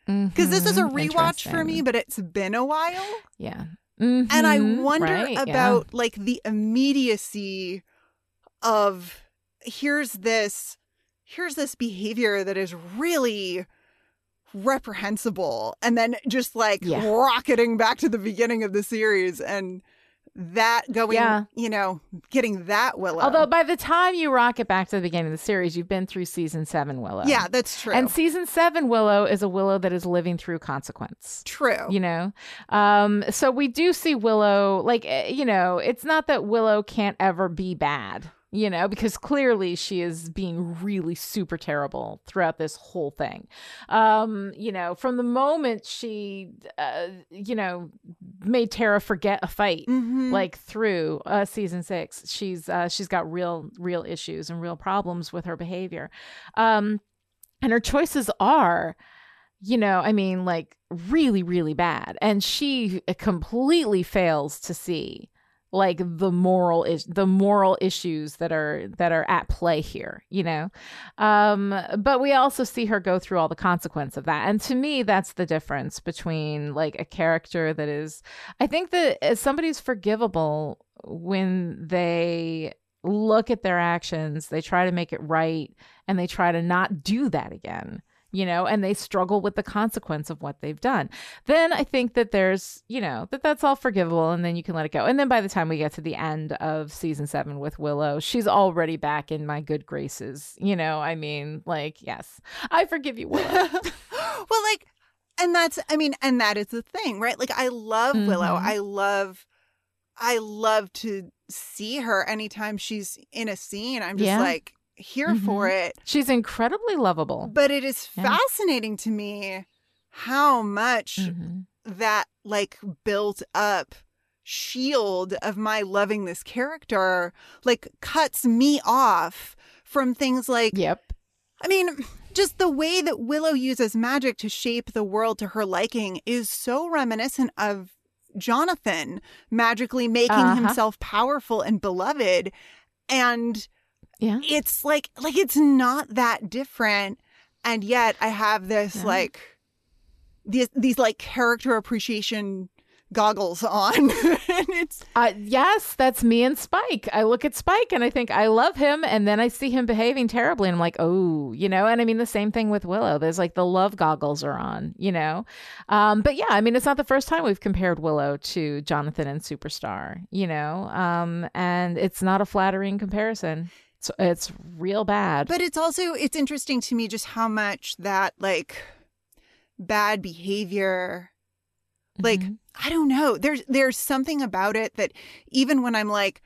Because this is a Mhm. rewatch for me, but it's been a while. Yeah. And I Mhm. wonder Right, yeah. about like the immediacy of here's this here's this behavior that is really reprehensible and then just like Yeah. rocketing back to the beginning of the series and that going Yeah. you know getting that willow Although by the time you rocket back to the beginning of the series, you've been through season seven, Willow. yeah that's true And season seven, Willow, is a Willow that is living through consequence. true you know um so we do see willow like eh, you know it's not that willow can't ever be bad you know because clearly she is being really super terrible throughout this whole thing. Um you know from the moment she uh, you know made tara forget a fight Mhm. like through uh, season six she's uh, she's got real real issues and real problems with her behavior. Um and her choices are you know i mean like really really bad. And she completely fails to see like the moral is the moral issues that are that are at play here you know? Um but we also see her go through all the consequence of that. And to me that's the difference between like a character that is i think that uh, somebody's forgivable when they look at their actions they try to make it right and they try to not do that again you know and they struggle with the consequence of what they've done. Then i think that there's you know that that's all forgivable and then you can let it go. And then by the time we get to the end of season 7 with willow she's already back in my good graces. You know i mean like yes i forgive you willow. Well like and that's i mean and that is the thing right? Like i love willow. Mhm. i love i love to see her anytime she's in a scene. I'm just Yeah. like here for it she's incredibly lovable but it is Yeah. fascinating to me how much Mhm. that like built up shield of my loving this character like cuts me off from things like yep I mean, just the way that Willow uses magic to shape the world to her liking is so reminiscent of Jonathan magically making Uh-huh. himself powerful and beloved. And Yeah. it's like like it's not that different. And yet I have this Yeah. like these these like character appreciation goggles on. and it's Uh, yes, that's me and Spike. I look at Spike and I think I love him, and then I see him behaving terribly, and I'm like, oh, you know. And I mean the same thing with Willow. There's like the love goggles are on, you know. Um, but yeah, I mean it's not the first time we've compared Willow to Jonathan and Superstar, you know. Um, and it's not a flattering comparison. It's, it's real bad. But it's also it's interesting to me just how much that like bad behavior like Mhm. I don't know. There's there's something about it that even when I'm like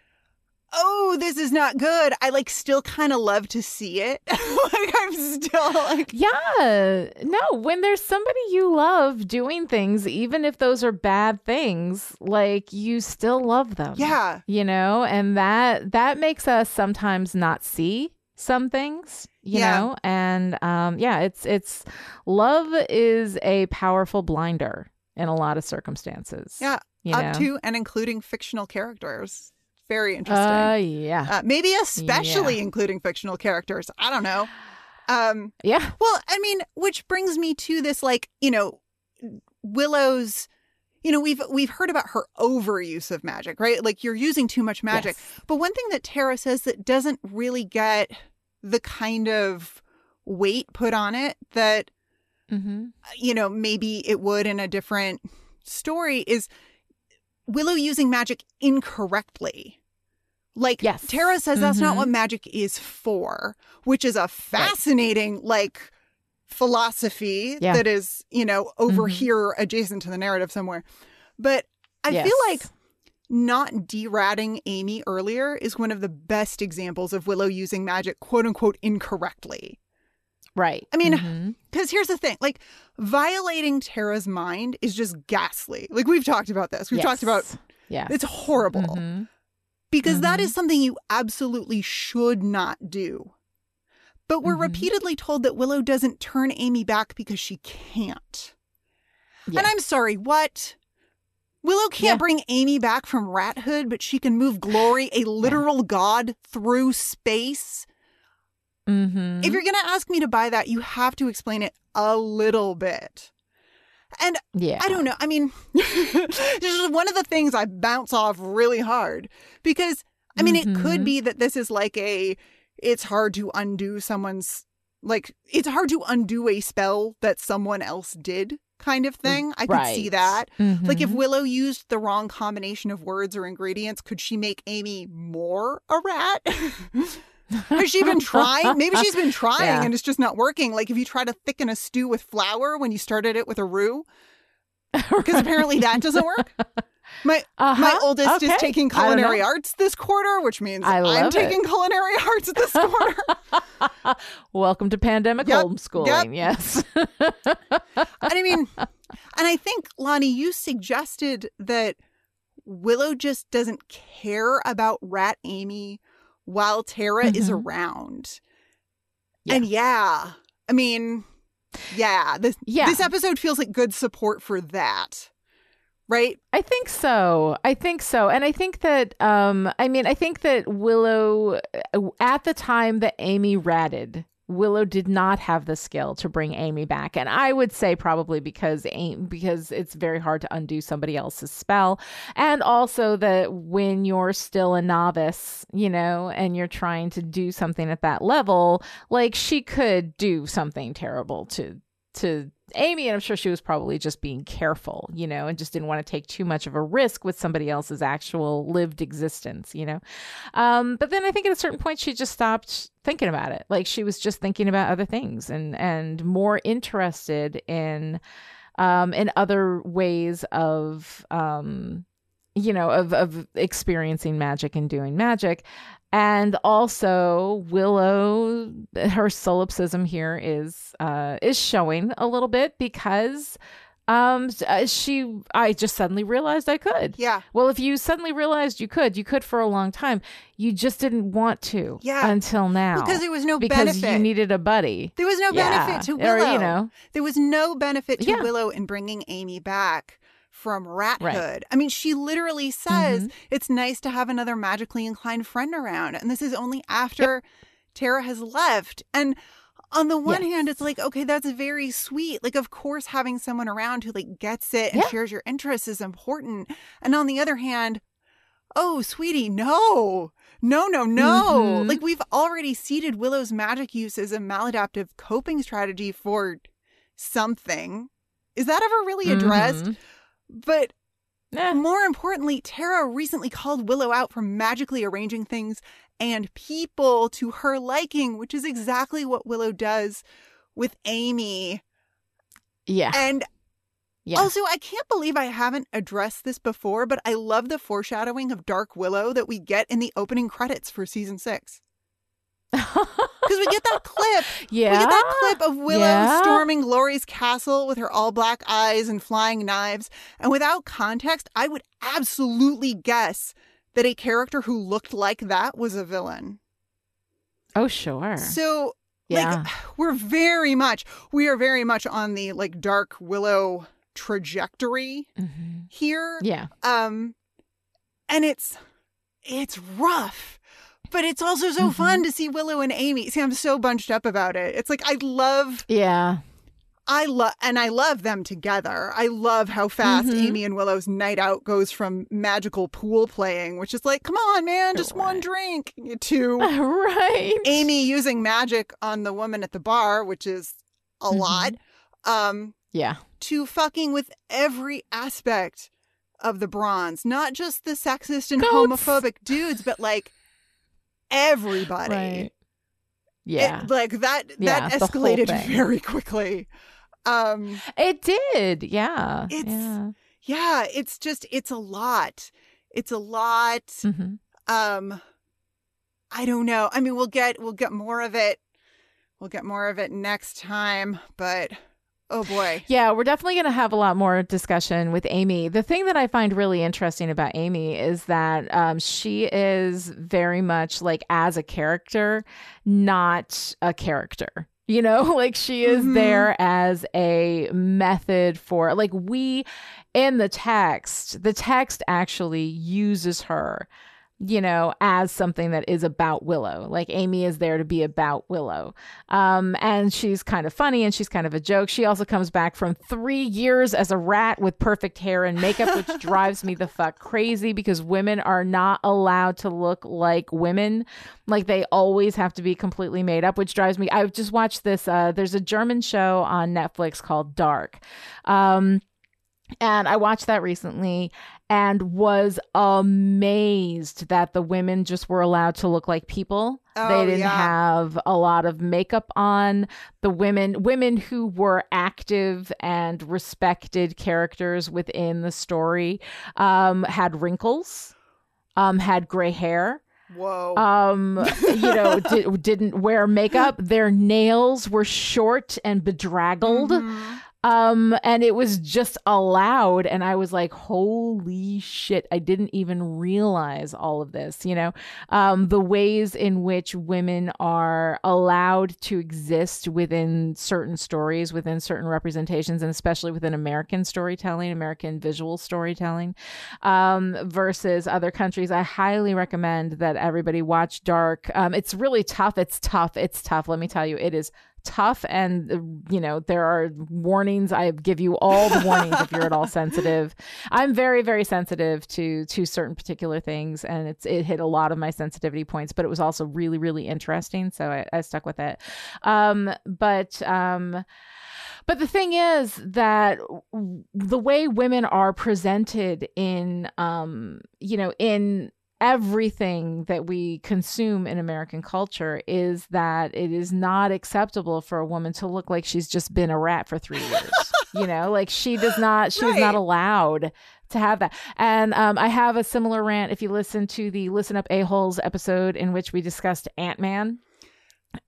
oh this is not good, I like still kind of love to see it. like I'm still like Yeah. No, when there's somebody you love doing things, even if those are bad things, like you still love them. yeah. You know, and that that makes us sometimes not see some things, you Yeah. know? And um yeah, it's it's love is a powerful blinder in a lot of circumstances. Yeah, You up know? to and including fictional characters. Very interesting. uh yeah. Uh, maybe especially including fictional characters. I don't know. Um yeah. Well, I mean, which brings me to this like, you know, Willow's you know, we've we've heard about her overuse of magic, right? Like you're using too much magic. Yes. But one thing that Tara says that doesn't really get the kind of weight put on it that Mhm. you know, maybe it would in a different story is Willow using magic incorrectly. Like Yes. Tara says that's not Mhm. what magic is for, which is a fascinating like philosophy Yeah. that is, you know, over Mhm. here adjacent to the narrative somewhere. But I Yes. feel like not deratting Amy earlier is one of the best examples of Willow using magic quote unquote incorrectly. Right. I mean, Mhm. Because here's the thing like, violating Tara's mind is just ghastly. Like, we've talked about this. We've talked about Yeah. it's horrible Mhm. Because that Mhm. is something you absolutely should not do. But we're Mhm. repeatedly told that Willow doesn't turn Amy back because she can't. Yeah. And I'm sorry, what? Willow can't Yeah. bring Amy back from rathood, but she can move Glory, a literal god, through space. Mhm. If you're going to ask me to buy that, you have to explain it a little bit. And yeah. I don't know. I mean, this is one of the things I bounce off really hard because, I mean, it could Mhm. be that this is like a, it's hard to undo someone's, like, it's hard to undo a spell that someone else did kind of thing. I could see Right. that. Like, if Mhm. Willow used the wrong combination of words or ingredients, could she make Amy more a rat? Has she been trying? Maybe she's been trying Yeah. and it's just not working. Like if you try to thicken a stew with flour when you started it with a roux, because apparently that doesn't work. My Uh-huh. my oldest is taking I don't know. culinary arts this quarter, which means I'm taking it. culinary arts this quarter. Welcome to pandemic Yep, homeschooling. Yes. and I mean, and I think Lani, you suggested that Willow just doesn't care about Rat Amy while Tara is Mhm. around. Yeah. And yeah, I mean, yeah, this Yeah. this episode feels like good support for that, right? I think so. I think so. And I think that um I mean I think that Willow uh, at the time that Amy ratted Willow did not have the skill to bring Amy back, and I would say probably because Amy, because it's very hard to undo somebody else's spell, and also that when you're still a novice, you know, and you're trying to do something at that level, like she could do something terrible to to Amy, and I'm sure she was probably just being careful, you know, and just didn't want to take too much of a risk with somebody else's actual lived existence, you know. Um, but then I think at a certain point she just stopped thinking about it. Like she was just thinking about other things and and more interested in um in other ways of um you know of of experiencing magic and doing magic and also willow her solipsism here is uh is showing a little bit because um uh, she i just suddenly realized i could Yeah. well if you suddenly realized you could you could for a long time you just didn't want to Yeah. until now Because there was no because benefit. you needed a buddy there was no Yeah. benefit to Willow. or you know There was no benefit to Yeah. Willow in bringing Amy back from rathood. I mean, she literally says it's nice to have another magically inclined friend around. And this is only after Tara has left. And on the one Yes. hand, it's like, okay, that's very sweet. Like, of course, having someone around who like gets it and Yeah. shares your interests is important. And on the other hand, oh, sweetie, no, no, no, no. Mhm. Like, we've already seeded Willow's magic use as a maladaptive coping strategy for something. Is that ever really addressed? Mhm. But Eh. more importantly, Tara recently called Willow out for magically arranging things and people to her liking, which is exactly what Willow does with Amy. Yeah. And Yeah. also, I can't believe I haven't addressed this before, but I love the foreshadowing of Dark Willow that we get in the opening credits for season six. Because we get that clip. yeah. We get that clip of Willow Yeah. storming Glory's castle with her all black eyes and flying knives. And without context, I would absolutely guess that a character who looked like that was a villain. Oh, sure. So, yeah. like, we're very much, we are very much on the like Dark Willow trajectory Mhm. here. Yeah. Um, and it's, it's rough. But it's also so Mhm. fun to see Willow and Amy. See, I'm so bunched up about it. It's like I love Yeah. I love and I love them together. I love how fast Mhm. Amy and Willow's night out goes from magical pool playing, which is like, come on, man, just one drink, to right. Amy using magic on the woman at the bar, which is a Mhm. lot. Um, Yeah. to fucking with every aspect of the bronze, not just the sexist and Goats. homophobic dudes, but like everybody. Right. It- Yeah. like that Yeah, that escalated very quickly. Um It did. Yeah. It's- yeah. yeah it's just it's a lot it's a lot Mhm. um i don't know i mean we'll get we'll get more of it we'll get more of it next time but oh boy Yeah, we're definitely going to have a lot more discussion with Amy. The thing that I find really interesting about Amy is that um, she is very much like as a character, not a character. You know, like she is Mhm. there as a method for, like, we in the text, the text actually uses her you know, as something that is about Willow. Like Amy is there to be about Willow. Um, and she's kind of funny and she's kind of a joke. She also comes back from three years as a rat with perfect hair and makeup, which drives me the fuck crazy because women are not allowed to look like women. Like they always have to be completely made up, which drives me. I've just watched this. Uh, there's a German show on Netflix called Dark. Um, and I watched that recently and was amazed that the women just were allowed to look like people. Oh, they didn't yeah. have a lot of makeup on. The women women who were active and respected characters within the story um, had wrinkles, um, had gray hair whoa um you know di- didn't wear makeup their nails were short and bedraggled Mhm. Um and it was just allowed and i was like holy shit i didn't even realize all of this you know? Um the ways in which women are allowed to exist within certain stories within certain representations and especially within american storytelling american visual storytelling um versus other countries i highly recommend that everybody watch dark. Um it's really tough it's tough it's tough let me tell you it is tough and uh, you know there are warnings. I give you all the warnings if you're at all sensitive. I'm very very sensitive to to certain particular things and it's it hit a lot of my sensitivity points but it was also really really interesting so i, I stuck with it. Um but um but the thing is that the way women are presented in um you know in everything that we consume in American culture is that it is not acceptable for a woman to look like she's just been a rat for three years. you know, like she does not, she's Right. not allowed to have that. And um, I have a similar rant if you listen to the Listen Up A-Holes episode in which we discussed Ant Man.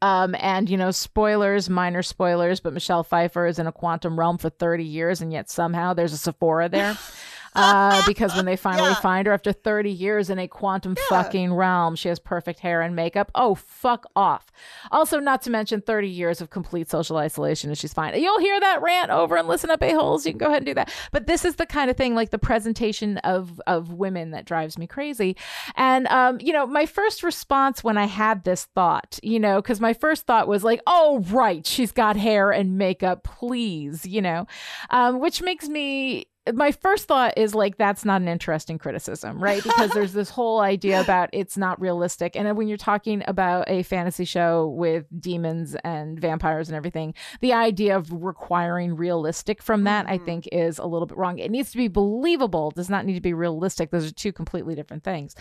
Um, and you know, spoilers, minor spoilers, but Michelle Pfeiffer is in a quantum realm for 30 years, and yet somehow there's a Sephora there. uh, because when they finally Yeah. find her after 30 years in a quantum Yeah. fucking realm, she has perfect hair and makeup. Oh, fuck off. Also, not to mention 30 years of complete social isolation and she's fine. You'll hear that rant over and listen up, a-holes. You can go ahead and do that. But this is the kind of thing, like the presentation of, of women that drives me crazy. And, um, you know, my first response when I had this thought, you know, because my first thought was like, oh, right, she's got hair and makeup, please, you know, um, which makes me my first thought is like that's not an interesting criticism right? Because there's this whole idea about it's not realistic. And when you're talking about a fantasy show with demons and vampires and everything the idea of requiring realistic from that i think is a little bit wrong. It needs to be believable does not need to be realistic. Those are two completely different things.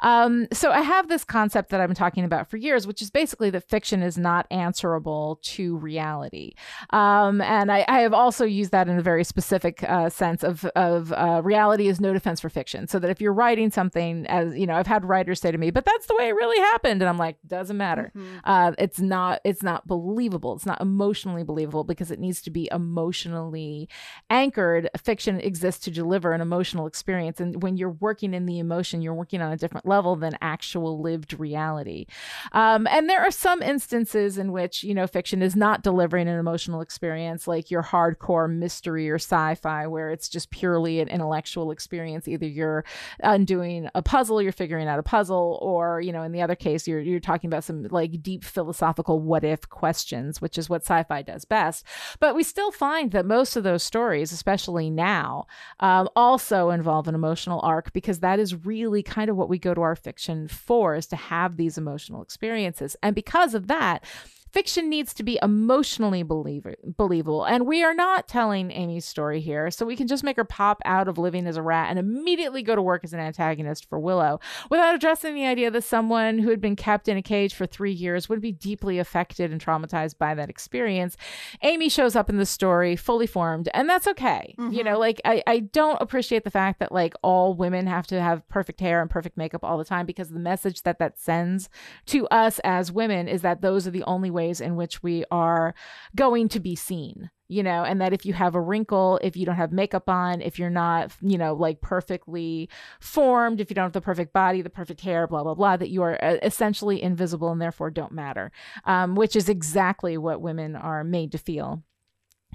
Um, so i have this concept that i've been talking about for years which is basically that fiction is not answerable to reality. Um, and I, I have also used that in a very specific uh, sense of of uh, reality is no defense for fiction. So that if you're writing something, as you know, I've had writers say to me, "But that's the way it really happened," and I'm like, "Doesn't matter. Uh, it's not. It's not believable. It's not emotionally believable because it needs to be emotionally anchored. Fiction exists to deliver an emotional experience, and when you're working in the emotion, you're working on a different level than actual lived reality. Um, and there are some instances in which you know fiction is not delivering an emotional experience, like your hardcore mystery or sci-fi, where it's just purely an intellectual experience. Either you're undoing a puzzle, you're figuring out a puzzle, or you know, in the other case, you're you're talking about some like deep philosophical what if questions, which is what sci-fi does best. But we still find that most of those stories, especially now, um, also involve an emotional arc because that is really kind of what we go to our fiction for is to have these emotional experiences. And because of that, fiction needs to be emotionally believer- believable. And we are not telling Amy's story here, so we can just make her pop out of living as a rat and immediately go to work as an antagonist for Willow without addressing the idea that someone who had been kept in a cage for three years would be deeply affected and traumatized by that experience. Amy shows up in the story fully formed, and that's okay. You mm-hmm. know, like I, I don't appreciate the fact that like all women have to have perfect hair and perfect makeup all the time because the message that that sends to us as women is that those are the only ways in which we are going to be seen you know and that if you have a wrinkle if you don't have makeup on if you're not you know like perfectly formed if you don't have the perfect body the perfect hair blah blah blah that you are uh, essentially invisible and therefore don't matter um, which is exactly what women are made to feel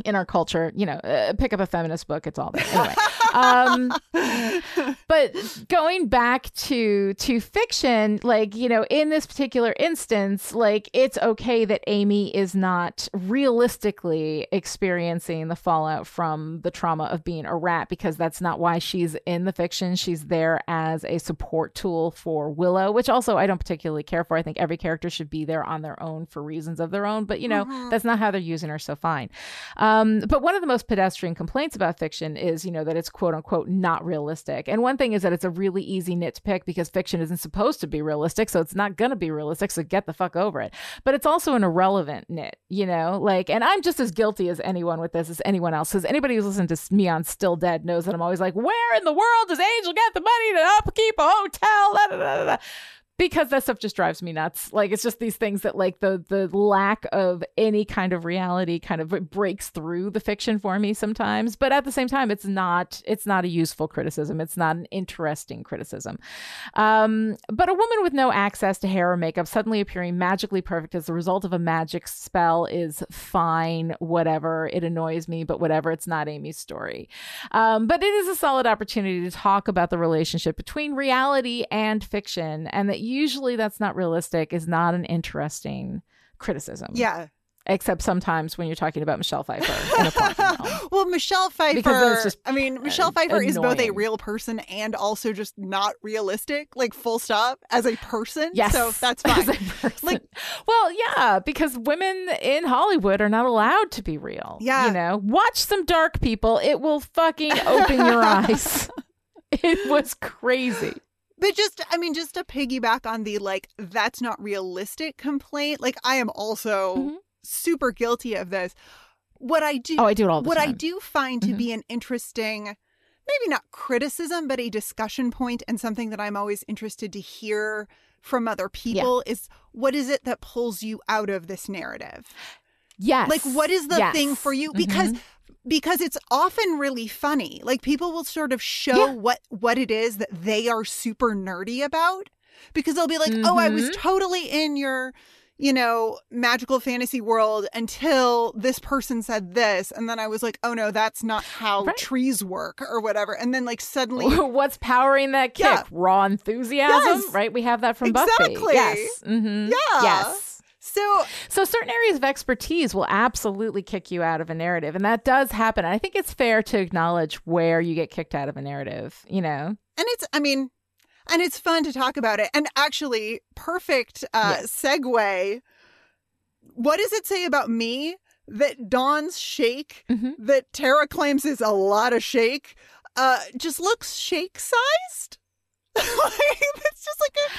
in our culture, you know, uh, pick up a feminist book. It's all there. Anyway, um, but going back to to fiction, like you know, in this particular instance, like it's okay that Amy is not realistically experiencing the fallout from the trauma of being a rat because that's not why she's in the fiction. She's there as a support tool for Willow, which also I don't particularly care for. I think every character should be there on their own for reasons of their own, but you know, that's not how they're using her. So fine. Um, but one of the most pedestrian complaints about fiction is, you know, that it's quote unquote not realistic. And one thing is that it's a really easy nit to pick because fiction isn't supposed to be realistic, so it's not going to be realistic. So get the fuck over it. But it's also an irrelevant nit, you know, like, and I'm just as guilty as anyone with this as anyone else. Because anybody who's listened to me on Still Dead knows that I'm always like, where in the world does Angel get the money to upkeep a hotel? Da, da, da. Because that stuff just drives me nuts. Like it's just these things that like the the lack of any kind of reality kind of breaks through the fiction for me sometimes. But at the same time, it's not it's not a useful criticism. It's not an interesting criticism. Um, but a woman with no access to hair or makeup suddenly appearing magically perfect as the result of a magic spell is fine. Whatever. It annoys me, but whatever. It's not Amy's story. Um, but it is a solid opportunity to talk about the relationship between reality and fiction, and that usually that's not realistic is not an interesting criticism. Yeah. Except sometimes when you're talking about Michelle Pfeiffer in a. Well, Michelle Pfeiffer. just I mean, Michelle Pfeiffer is both a real person and also just not realistic, like full stop, as a person. Yes. So that's fine. Like- well, yeah, because women in Hollywood are not allowed to be real. Yeah. You know, watch some dark people. It will fucking open your eyes. It was crazy. But just, I mean, just to piggyback on the like, that's not realistic complaint, like, I am also Mhm. super guilty of this. What I do, Oh, I do it all the what time. I do find to Mhm. be an interesting, maybe not criticism, but a discussion point and something that I'm always interested to hear from other people is what is it that pulls you out of this narrative? Yes. Like, what is the thing for you? Because Mhm. Because it's often really funny. Like people will sort of show Yeah. what what it is that they are super nerdy about because they'll be like, "Oh, I was Mhm. totally in your, you know, magical fantasy world until this person said this." And then I was like, "Oh no, that's not how Right. trees work or whatever." And then like suddenly What's powering that kick? Yeah. Raw enthusiasm, Yes. right? We have that from Buffy. Exactly. Yes. hmm Yeah. Yes. So So certain areas of expertise will absolutely kick you out of a narrative, and that does happen. I think it's fair to acknowledge where you get kicked out of a narrative. You know, and it's i mean and it's fun to talk about it and actually perfect uh Yes. segue what does it say about me that dawn's shake Mhm. that tara claims is a lot of shake uh just looks shake sized like, it's just like a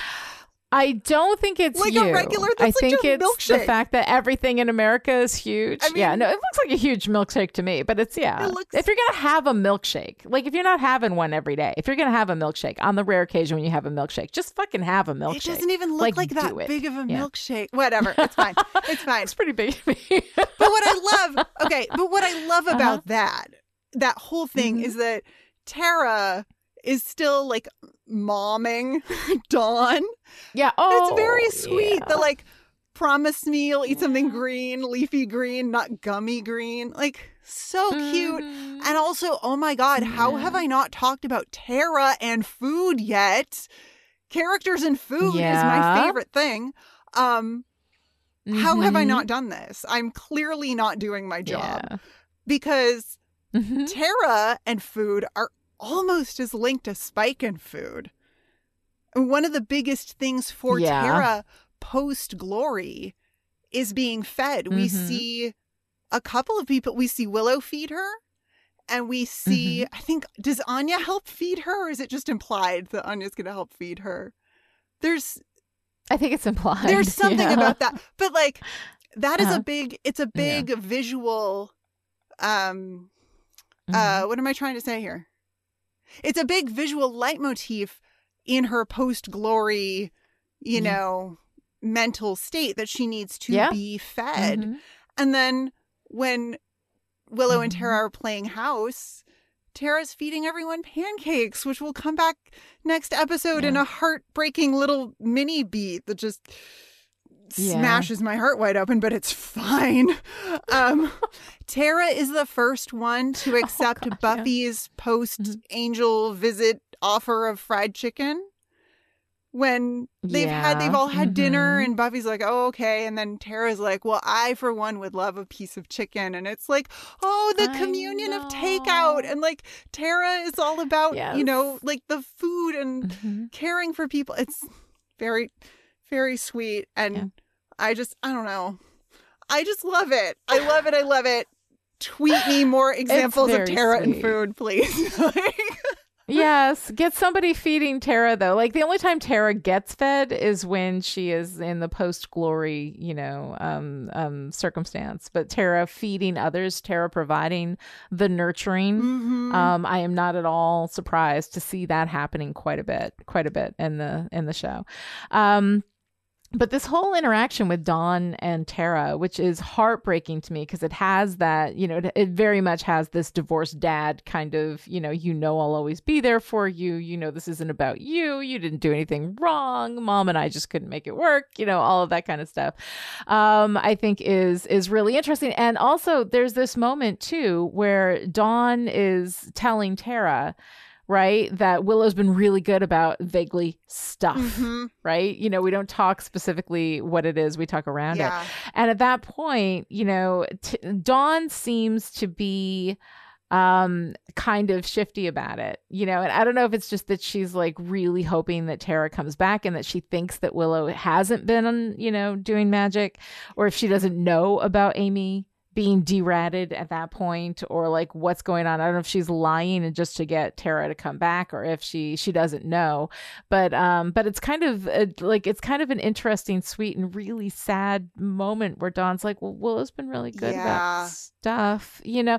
I don't think it's Like a you. regular- I like think a it's the fact that everything in America is huge. I yeah, mean- no, it looks like a huge milkshake to me, but it's yeah. It looks- If you're gonna have a milkshake, like if you're not having one every day, if you're gonna have a milkshake on the rare occasion when you have a milkshake, just fucking have a milkshake. it doesn't even look Like, like, that big of a Yeah. milkshake whatever it's fine it's fine It's pretty big to me. but what I love, okay, but what I love about Uh-huh. that, that whole thing Mhm. is that Tara is still like momming Dawn. yeah. Oh, it's very sweet. yeah. The like, promise me you'll eat something green, leafy green, not gummy green. Like, so cute. Mhm. And also, oh my God, how have I not talked about Tara and food yet? Characters and food is my favorite thing. Um, how have I not done this? I'm clearly not doing my job Yeah. because Mhm. Tara and food are almost as linked as Spike and food. One of the biggest things for Yeah. Tara post glory is being fed. We Mhm. see a couple of people. We see Willow feed her, and we see. Mm-hmm. I think does Anya help feed her, or is it just implied that Anya's going to help feed her? There's I think it's implied. there's something yeah. about that but like that is Uh-huh. a big it's a big visual um Mhm. uh what am i trying to say here it's a big visual leitmotif in her post glory you Yeah. know mental state that she needs to Yeah. be fed Mhm. and then when willow and Mhm. tara are playing house Tara's feeding everyone pancakes, which will come back next episode in a heartbreaking little mini beat that just Yeah. smashes my heart wide open, but it's fine. Um, Tara is the first one to accept Oh, God, yeah. Buffy's post Mhm. angel visit offer of fried chicken. When they've had, they've all had dinner, Mhm. and Buffy's like, "Oh, okay," and then Tara's like, "Well, I for one would love a piece of chicken," and it's like, "Oh, the I communion of takeout," and like Tara is all about, you know, like the food and Mhm. caring for people. It's very, very sweet. And Yeah. I just, I don't know. I just love it. I love it. I love it. Tweet me more examples of Tara and food, please. Yes, get somebody feeding Tara though. Like the only time Tara gets fed is when she is in the post glory, you know, um, um, circumstance. But Tara feeding others, Tara providing the nurturing. mhm. Um, I am not at all surprised to see that happening quite a bit, quite a bit in the in the show. Um, but this whole interaction with Dawn and Tara, which is heartbreaking to me because it has that, you know, it, it very much has this divorced dad kind of, you know, you know, I'll always be there for you. You know, this isn't about you. You didn't do anything wrong. Mom and I just couldn't make it work. You know, all of that kind of stuff. Um, I think is is really interesting. And also, there's this moment too where Dawn is telling Tara. Right, that Willow's been really good about vaguely stuff Mhm. right? You know, we don't talk specifically what it is, we talk around it. And at that point, you know, t- Dawn seems to be um kind of shifty about it you know and i don't know if it's just that she's like really hoping that tara comes back and that she thinks that willow hasn't been you know doing magic or if she doesn't know about amy being deratted at that point or like what's going on i don't know if she's lying and just to get tara to come back or if she she doesn't know but um but it's kind of a, like it's kind of an interesting sweet and really sad moment where dawn's like well willow's been really good Yeah. about stuff you know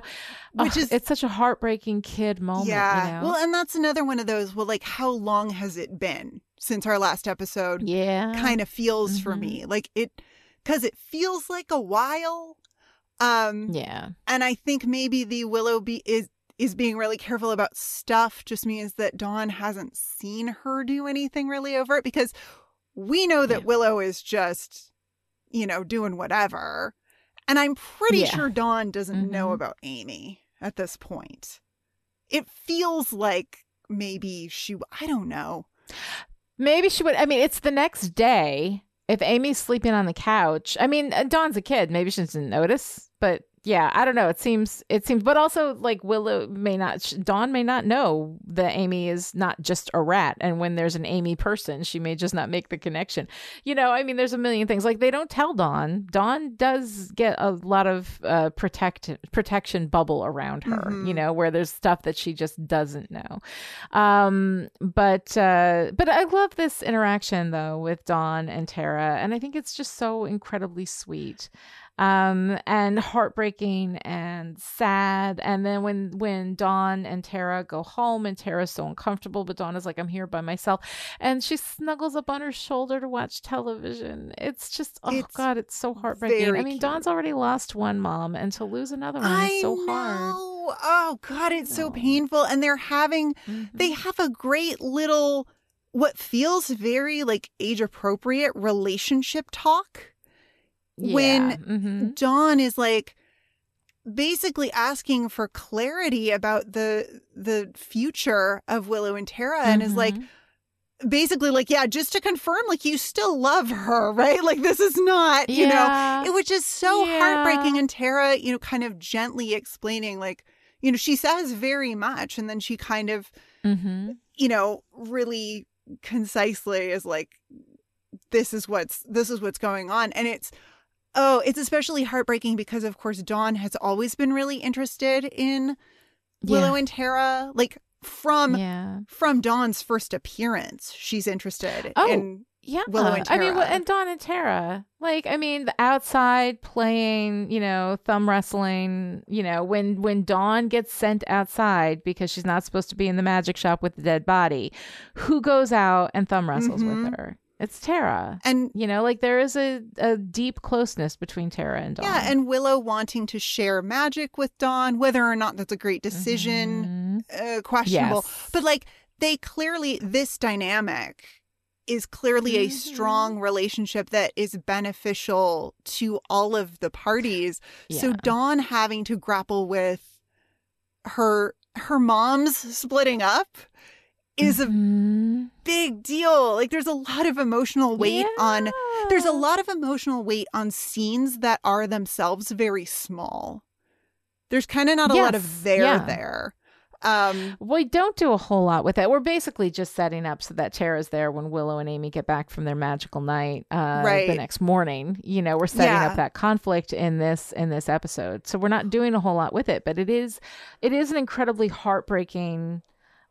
Which Ugh, is- it's such a heartbreaking kid moment yeah. you know? Well, and that's another one of those. Well, like, how long has it been since our last episode? yeah Kind of feels for Mhm. me like it, because it feels like a while. Um, Yeah. and I think maybe the Willow be is is being really careful about stuff just means that Dawn hasn't seen her do anything really overt because we know that Yeah. Willow is just, you know, doing whatever. And I'm pretty Yeah. sure Dawn doesn't know Mhm. about Amy at this point. It feels like maybe she I don't know. Maybe she would. I mean, it's the next day. If Amy's sleeping on the couch, I mean, uh, Dawn's a kid. Maybe she doesn't notice. But yeah, I don't know. It seems. It seems. But also, like Willow may not. Dawn may not know that Amy is not just a rat. And when there's an Amy person, she may just not make the connection. You know. I mean, there's a million things. Like they don't tell Dawn. Dawn does get a lot of uh, protect protection bubble around her. Mhm. You know, where there's stuff that she just doesn't know. Um, but uh, but I love this interaction though with Dawn and Tara, and I think it's just so incredibly sweet, um, and heartbreaking and sad. And then when when Dawn and Tara go home, and Tara's so uncomfortable, but Dawn is like, "I'm here by myself," and she snuggles up on her shoulder to watch television. It's just oh It's god, it's so heartbreaking. I mean, cute. Dawn's already lost one mom, and to lose another one is so know. hard. Oh god, it's so painful and they're having Mhm. they have a great little what feels very like age appropriate relationship talk when Yeah, mhm. Dawn is like basically asking for clarity about the the future of Willow and Tara and is like Mhm. basically like yeah just to confirm like you still love her right like this is not you know it was just so Yeah. heartbreaking and Tara you know kind of gently explaining like you know she says very much and then she kind of Mhm. you know really concisely is like this is what's this is what's going on and it's oh it's especially heartbreaking because of course dawn has always been really interested in willow Yeah. and tara like from yeah. from dawn's first appearance she's interested Oh, in Yeah. Willow and Tara. I mean, and Dawn and Tara. Like, I mean, the outside playing, you know, thumb wrestling, you know, when when Dawn gets sent outside because she's not supposed to be in the magic shop with the dead body, who goes out and thumb wrestles Mhm. with her? It's Tara. and You know, like there is a, a deep closeness between Tara and Dawn. yeah and willow wanting to share magic with dawn whether or not that's a great decision Mhm. uh, questionable Yes. but like they clearly this dynamic is clearly a Mhm. strong relationship that is beneficial to all of the parties so dawn having to grapple with her her mom's splitting up is a Mhm. big deal like there's a lot of emotional weight on there's a lot of emotional weight on scenes that are themselves very small there's kind of not a lot of there yeah. there um We don't do a whole lot with it. We're basically just setting up so that Tara's there when Willow and Amy get back from their magical night uh, Right. the next morning. You know, we're setting Yeah. up that conflict in this in this episode. So we're not doing a whole lot with it, but it is it is an incredibly heartbreaking,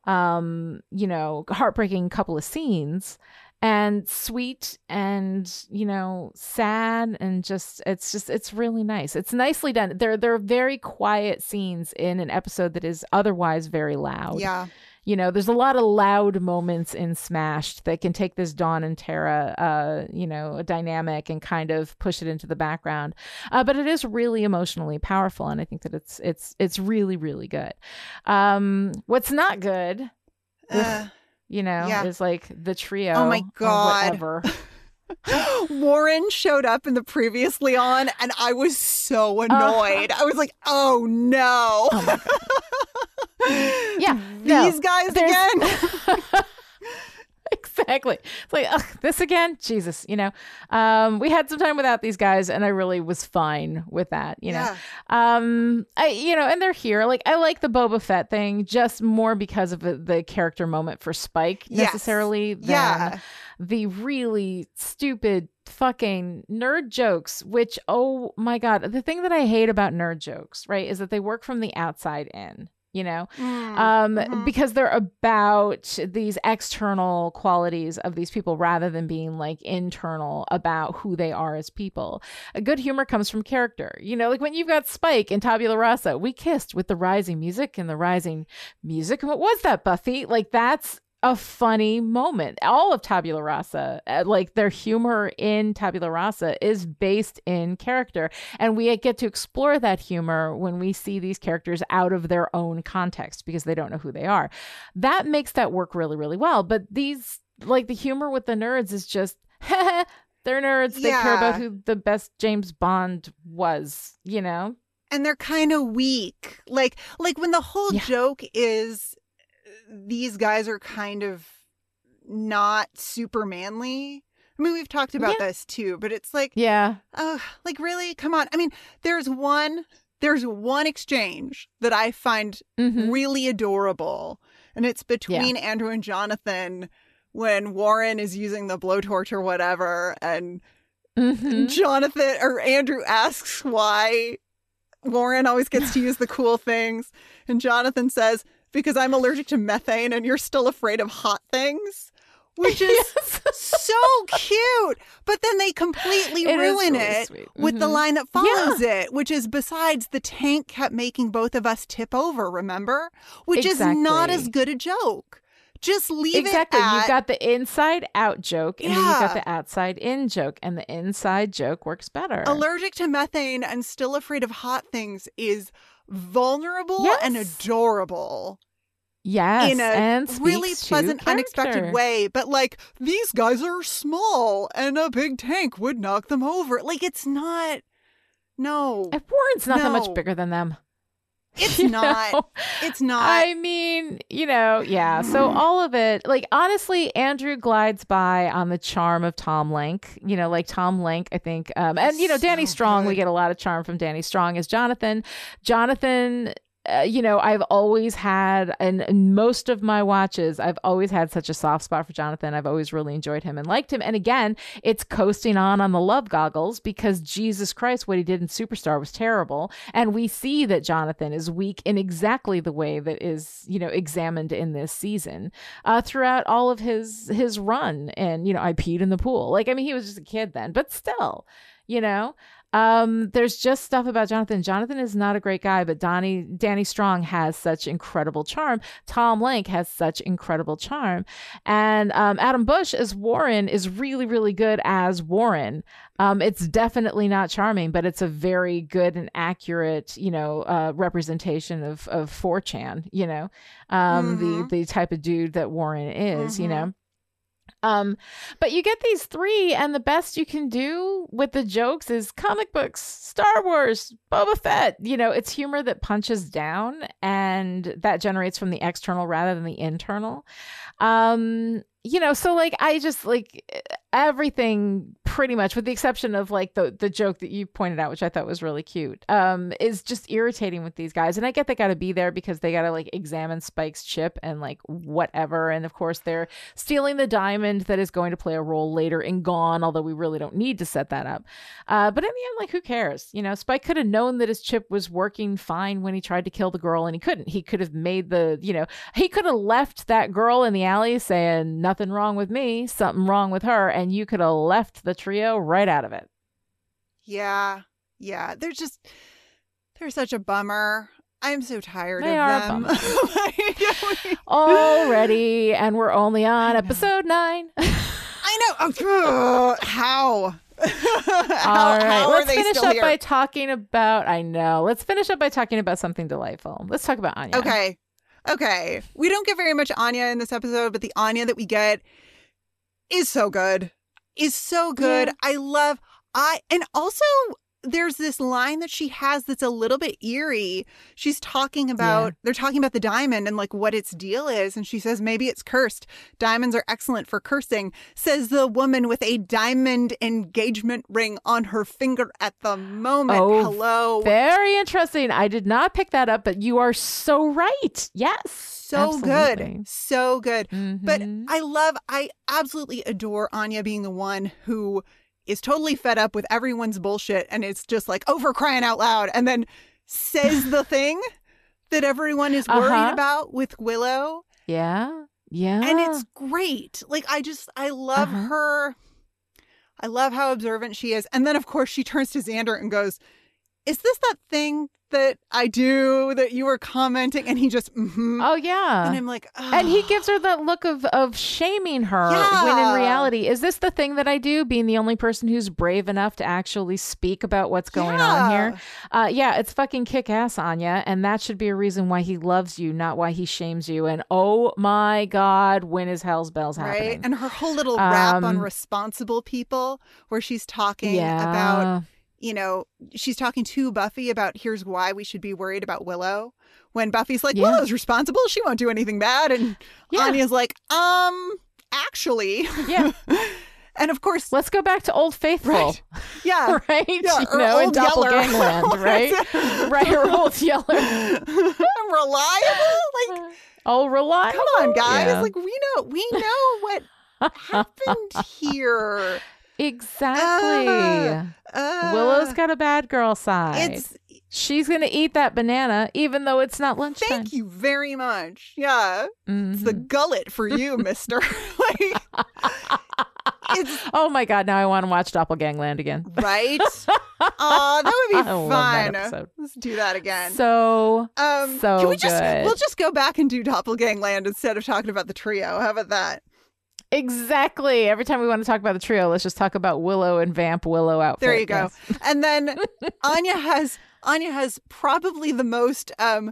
um, you know, heartbreaking couple of scenes. And sweet and you know sad and just it's just it's really nice. It's nicely done. There there are very quiet scenes in an episode that is otherwise very loud. yeah You know, there's a lot of loud moments in Smashed that can take this Dawn and Tara, uh, you know, dynamic and kind of push it into the background. Uh, but it is really emotionally powerful, and I think that it's it's it's really really good. Um, what's not good, Uh, you know, Yeah. is like the trio. Oh my God. Warren showed up in the previously on, and I was so annoyed. I was like, "Oh no!" Oh Yeah, no, these guys again. exactly. It's like, ugh, this again? Jesus, you know. Um, we had some time without these guys, and I really was fine with that, you know. Yeah. Um, I, you know, and they're here. Like, I like the Boba Fett thing just more because of the, the character moment for Spike Yes. necessarily than Yeah. the really stupid fucking nerd jokes, which, oh my God, the thing that I hate about nerd jokes, right, is that they work from the outside in. You know, Mm, um, mhm. because they're about these external qualities of these people rather than being like internal about who they are as people. A good humor comes from character. You know, like when you've got Spike and Tabula Rasa, we kissed with the rising music and the rising music. What was that, Buffy? Like that's a funny moment. All of Tabula Rasa, uh, like their humor in Tabula Rasa, is based in character. And we get to explore that humor when we see these characters out of their own context because they don't know who they are. That makes that work really, really well. But these, like the humor with the nerds, is just, they're nerds. They care about who the best James Bond was, you know? and they're kind of weak. Like like when the whole Yeah. joke is these guys are kind of not super manly. I mean, we've talked about Yeah. this too, but it's like, Yeah. oh, like really, come on. I mean, there's one, there's one exchange that I find Mhm. really adorable, and it's between Andrew and Jonathan when Warren is using the blowtorch or whatever, and Mhm. Jonathan or Andrew asks why Warren always gets to use the cool things. And Jonathan says, Because I'm allergic to methane and you're still afraid of hot things. Which is Yes. so cute. But then they completely It ruin really it sweet. with the Mhm. line that follows it, which is besides the tank kept making both of us tip over, remember? Which is not as good a joke. Just leave exactly. it at You've got the inside out joke, and then you've got the outside in joke, and the inside joke works better. allergic to methane and still afraid of hot things is vulnerable and adorable yes, in a really pleasant, unexpected way. But like, these guys are small and a big tank would knock them over. Like, it's not. No, Warren's not that much bigger than them. It's You not. know? It's not. I mean, you know, yeah. So all of it, like honestly, Andrew glides by on the charm of Tom Lenk. You know, like Tom Lenk, I think, um, and you know, Danny So Strong. We get a lot of charm from Danny Strong as Jonathan. Jonathan. Uh, you know, I've always had, and in most of my watches, I've always had such a soft spot for Jonathan. I've always really enjoyed him and liked him. And again, it's coasting on on the love goggles because Jesus Christ, what he did in Superstar was terrible. And we see that Jonathan is weak in exactly the way that is, you know, examined in this season uh, throughout all of his his run. And you know, I peed in the pool. Like, I mean, he was just a kid then, but still, you know. Um, there's just stuff about Jonathan. Jonathan is not a great guy, but Donnie Danny Strong has such incredible charm. Tom Lenk has such incredible charm, and um, Adam Busch as Warren is really, really good as Warren. Um, it's definitely not charming, but it's a very good and accurate, you know, uh, representation of of 4chan. You know, um, Mhm. the the type of dude that Warren is. You Mhm. know. Um, but you get these three, and the best you can do with the jokes is comic books, Star Wars, Boba Fett. You know, it's humor that punches down, and that generates from the external rather than the internal. Um, you know, so like I just like everything pretty much, with the exception of like the the joke that you pointed out, which I thought was really cute, um, is just irritating with these guys. And I get they got to be there because they got to like examine Spike's chip and like whatever. And of course, they're stealing the diamond that is going to play a role later in Gone, although we really don't need to set that up. Uh, but in the end, like, who cares? You know, Spike could have known that his chip was working fine when he tried to kill the girl, and he couldn't. He could have made the, you know, he could have left that girl in the alley saying, nothing wrong with me, something wrong with her, and you could have left the trio right out of it. Yeah. Yeah. They're just they're such a bummer. I'm so tired They of them. Already, and we're only on episode nine. I know. Oh, how? how, All right, let's finish up here? by talking about. I know. Let's finish up by talking about something delightful. Let's talk about Anya. Okay. Okay. We don't get very much Anya in this episode, but the Anya that we get is so good. Is so good. Yeah. I love I and also there's this line that she has that's a little bit eerie. She's talking about they're talking about the diamond and like what its deal is and she says maybe it's cursed. Diamonds are excellent for cursing, says the woman with a diamond engagement ring on her finger at the moment. Oh, Hello. Very interesting. I did not pick that up, but you are so right. Yes. so good. So good. But Mhm. I love, I absolutely adore Anya being the one who is totally fed up with everyone's bullshit and it's just like over crying out loud and then says the thing that everyone is worried Uh-huh. about with Willow. yeah. Yeah. And it's great. Like, I just, I love Uh-huh. her. I love how observant she is. And then, of course, she turns to Xander and goes, is this that thing that I do that you were commenting? And he just, mm-hmm. Oh yeah. and I'm like, And he gives her that look of of shaming her when in reality, is this the thing that I do? Being the only person who's brave enough to actually speak about what's going on here. Uh, yeah, it's fucking kick ass, Anya, and that should be a reason why he loves you, not why he shames you. And oh my god, when is hell's bells right? happening? And her whole little rap on Um, responsible people, where she's talking yeah, about, you know, she's talking to Buffy about here's why we should be worried about Willow. When Buffy's like, Yeah. Willow's responsible, she won't do anything bad, and Yeah. Anya's like, um, actually, yeah. and of course, Let's go back to Old Faithful, right, yeah, right? Yeah, you know, in. Doppelgangland, right? right, or Old Yeller. reliable, like. Oh, reliable. Come on, guys! Yeah. Like we know, we know what happened here. Exactly. Uh, Willow's got a bad girl side. It's She's gonna eat that banana, even though it's not lunchtime. thank you very much. Yeah, it's the Mhm. gullet for you, Mister. like, it's Oh my god! Now I want to watch Doppelgangland again. right. Aw, that would be fun. Let's do that again. So um, so can we just good. we'll just go back and do Doppelgangland instead of talking about the trio? How about that? Exactly. Every time we want to talk about the trio, let's just talk about Willow and Vamp Willow outfit. There you go. Yes. And then Anya has Anya has probably the most um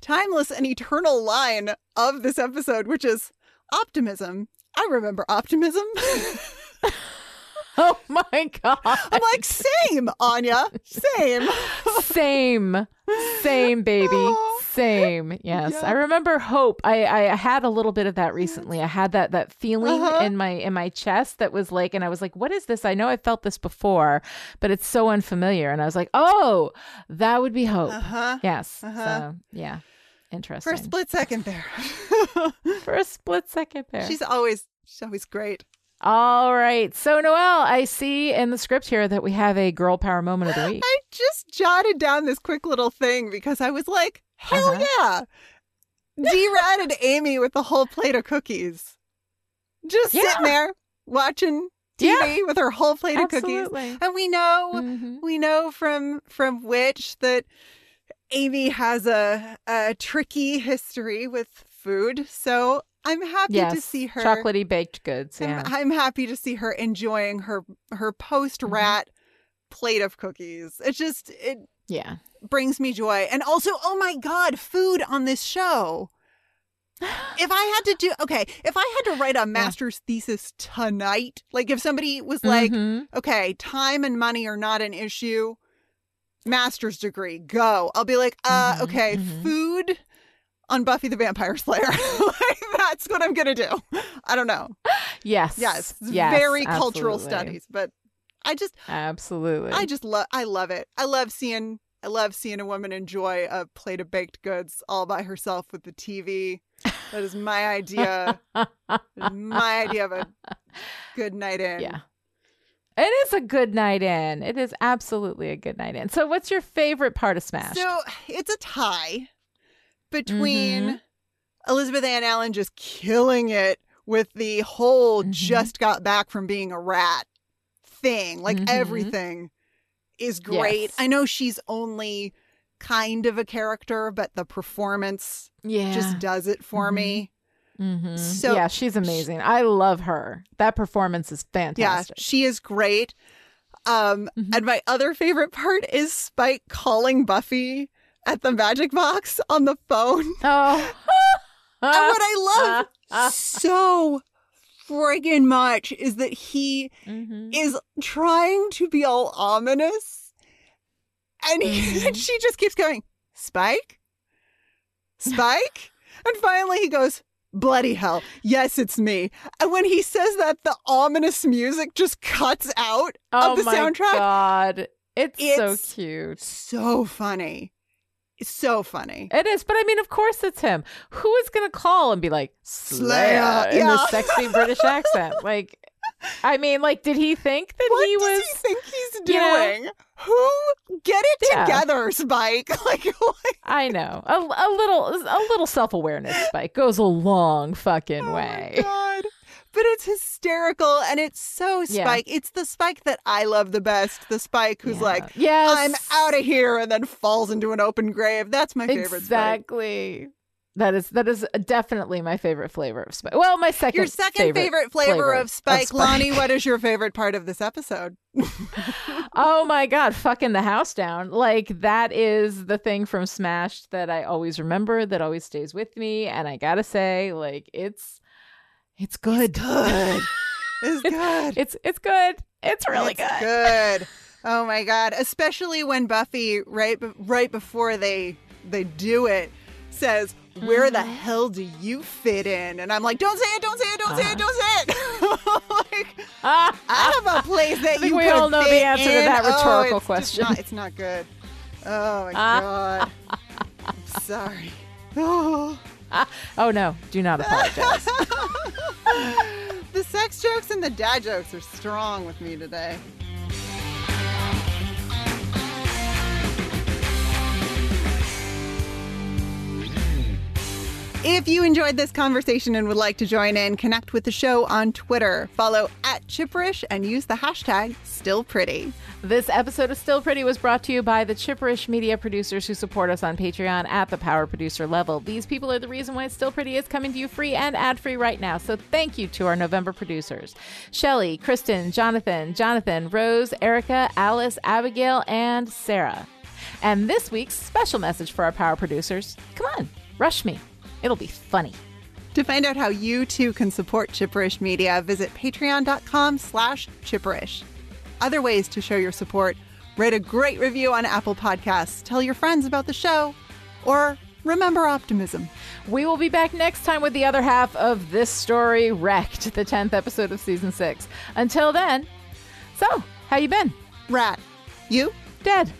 timeless and eternal line of this episode, which is optimism. I remember optimism. Oh my god. I'm like, same, Anya. Same. Same. Same, baby. Same. Yes. Yeah. I remember hope. I, I had a little bit of that recently. I had that that feeling Uh-huh. in my in my chest that was like and I was like, what is this? I know I felt this before, but it's so unfamiliar. And I was like, oh, that would be hope. Uh-huh. Yes. Uh-huh. So yeah. Interesting. For a split second there. For a split second there. she's always she's always great. All right. So Noelle, I see in the script here that we have a girl power moment of the week. I just jotted down this quick little thing because I was like, hell Uh-huh. yeah. D-Rad and Amy with the whole plate of cookies. Just Yeah. sitting there watching TV with her whole plate of cookies. And we know Mhm. we know from from Witch that Amy has a a tricky history with food. So I'm happy Yes. to see her Chocolatey baked goods. I'm, I'm happy to see her enjoying her her post rat plate of cookies. It's just it yeah. brings me joy. And also, oh my god, food on this show. If I had to do okay, if I had to write a master's thesis tonight, like if somebody was like, Mhm. okay, time and money are not an issue, master's degree, go. I'll be like, uh, Mhm, okay, mhm. food on Buffy the Vampire Slayer. like, that's what I'm gonna do. I don't know. Yes. Yes, Yes, very cultural studies, but I just Absolutely. I just love I love it. I love seeing I love seeing a woman enjoy a plate of baked goods all by herself with the TV. That is my idea. that is my idea of a good night in. yeah. It is a good night in. It is absolutely a good night in. So, what's your favorite part of Smash? So it's a tie between Mhm. Elizabeth Anne Allen just killing it with the whole Mhm. just got back from being a rat thing. Like Mhm. everything is great. Yes. I know she's only kind of a character, but the performance yeah. just does it for Mhm. me. hmm so- yeah, she's amazing. I love her. That performance is fantastic. Yeah, fantastic. she is great. Um, Mhm. and my other favorite part is Spike calling Buffy at the magic box on the phone. Oh. and what I love so friggin' much is that he Mhm. is trying to be all ominous. And, he, and she just keeps going, Spike? Spike? and finally he goes, Bloody hell. Yes, it's me. And when he says that, the ominous music just cuts out oh of the soundtrack. Oh my god. It's, so cute. So funny. So funny. It is, but I mean, of course it's him. Who is going to call and be like Slayer, Slayer in yeah. this sexy British accent? Like, I mean, like, did he think that What he was? he think he's you know? doing? Who? Get it Yeah. together, Spike. Like, like I know a, a little, a little self awareness. Spike goes a long fucking oh way. my god. But it's hysterical and it's so Yeah. Spike. It's the Spike that I love the best. The Spike who's Yeah. like, Yes. I'm out of here and then falls into an open grave. That's my favorite Spike. exactly. That is that is definitely my favorite flavor of Spike. Well, my second Your second favorite, flavor, flavor of Spike. Spike. Lani, what is your favorite part of this episode? oh my god, fucking the house down. Like that is the thing from Smash that I always remember, that always stays with me, and I gotta say, like it's it's good. good. It's good. It's it's good. It's really It's good. good. Oh my god! Especially when Buffy, right, right before they they do it, says, "Where the Mm-hmm. hell do you fit in?" And I'm like, "Don't say it! Don't say it! Don't say Uh-huh. it! Don't say it!" like, Ah, I have a place that you we all know the answer to in. that Oh, rhetorical it's question. not- it's not good. Oh my Ah. god! I'm sorry. Oh. oh no, do not apologize. the sex jokes and the dad jokes are strong with me today. If you enjoyed this conversation and would like to join in, connect with the show on Twitter. Follow at Chipperish and use the hashtag StillPretty. This episode of Still Pretty was brought to you by the Chipperish media producers who support us on Patreon at the power producer level. These people are the reason why Still Pretty is coming to you free and ad free right now. So thank you to our November producers Shelly, Kristen, Jonathan, Jonathan, Rose, Erica, Alice, Abigail, and Sarah. And this week's special message for our power producers come on, rush me. It'll be funny. To find out how you too can support Chipperish Media, visit patreon.com slash chipperish. Other ways to show your support, write a great review on Apple Podcasts, tell your friends about the show, or remember optimism. We will be back next time with the other half of this story, Wrecked, the 10th episode of season 6. Until then, so, how you been? Rat, you? Dead.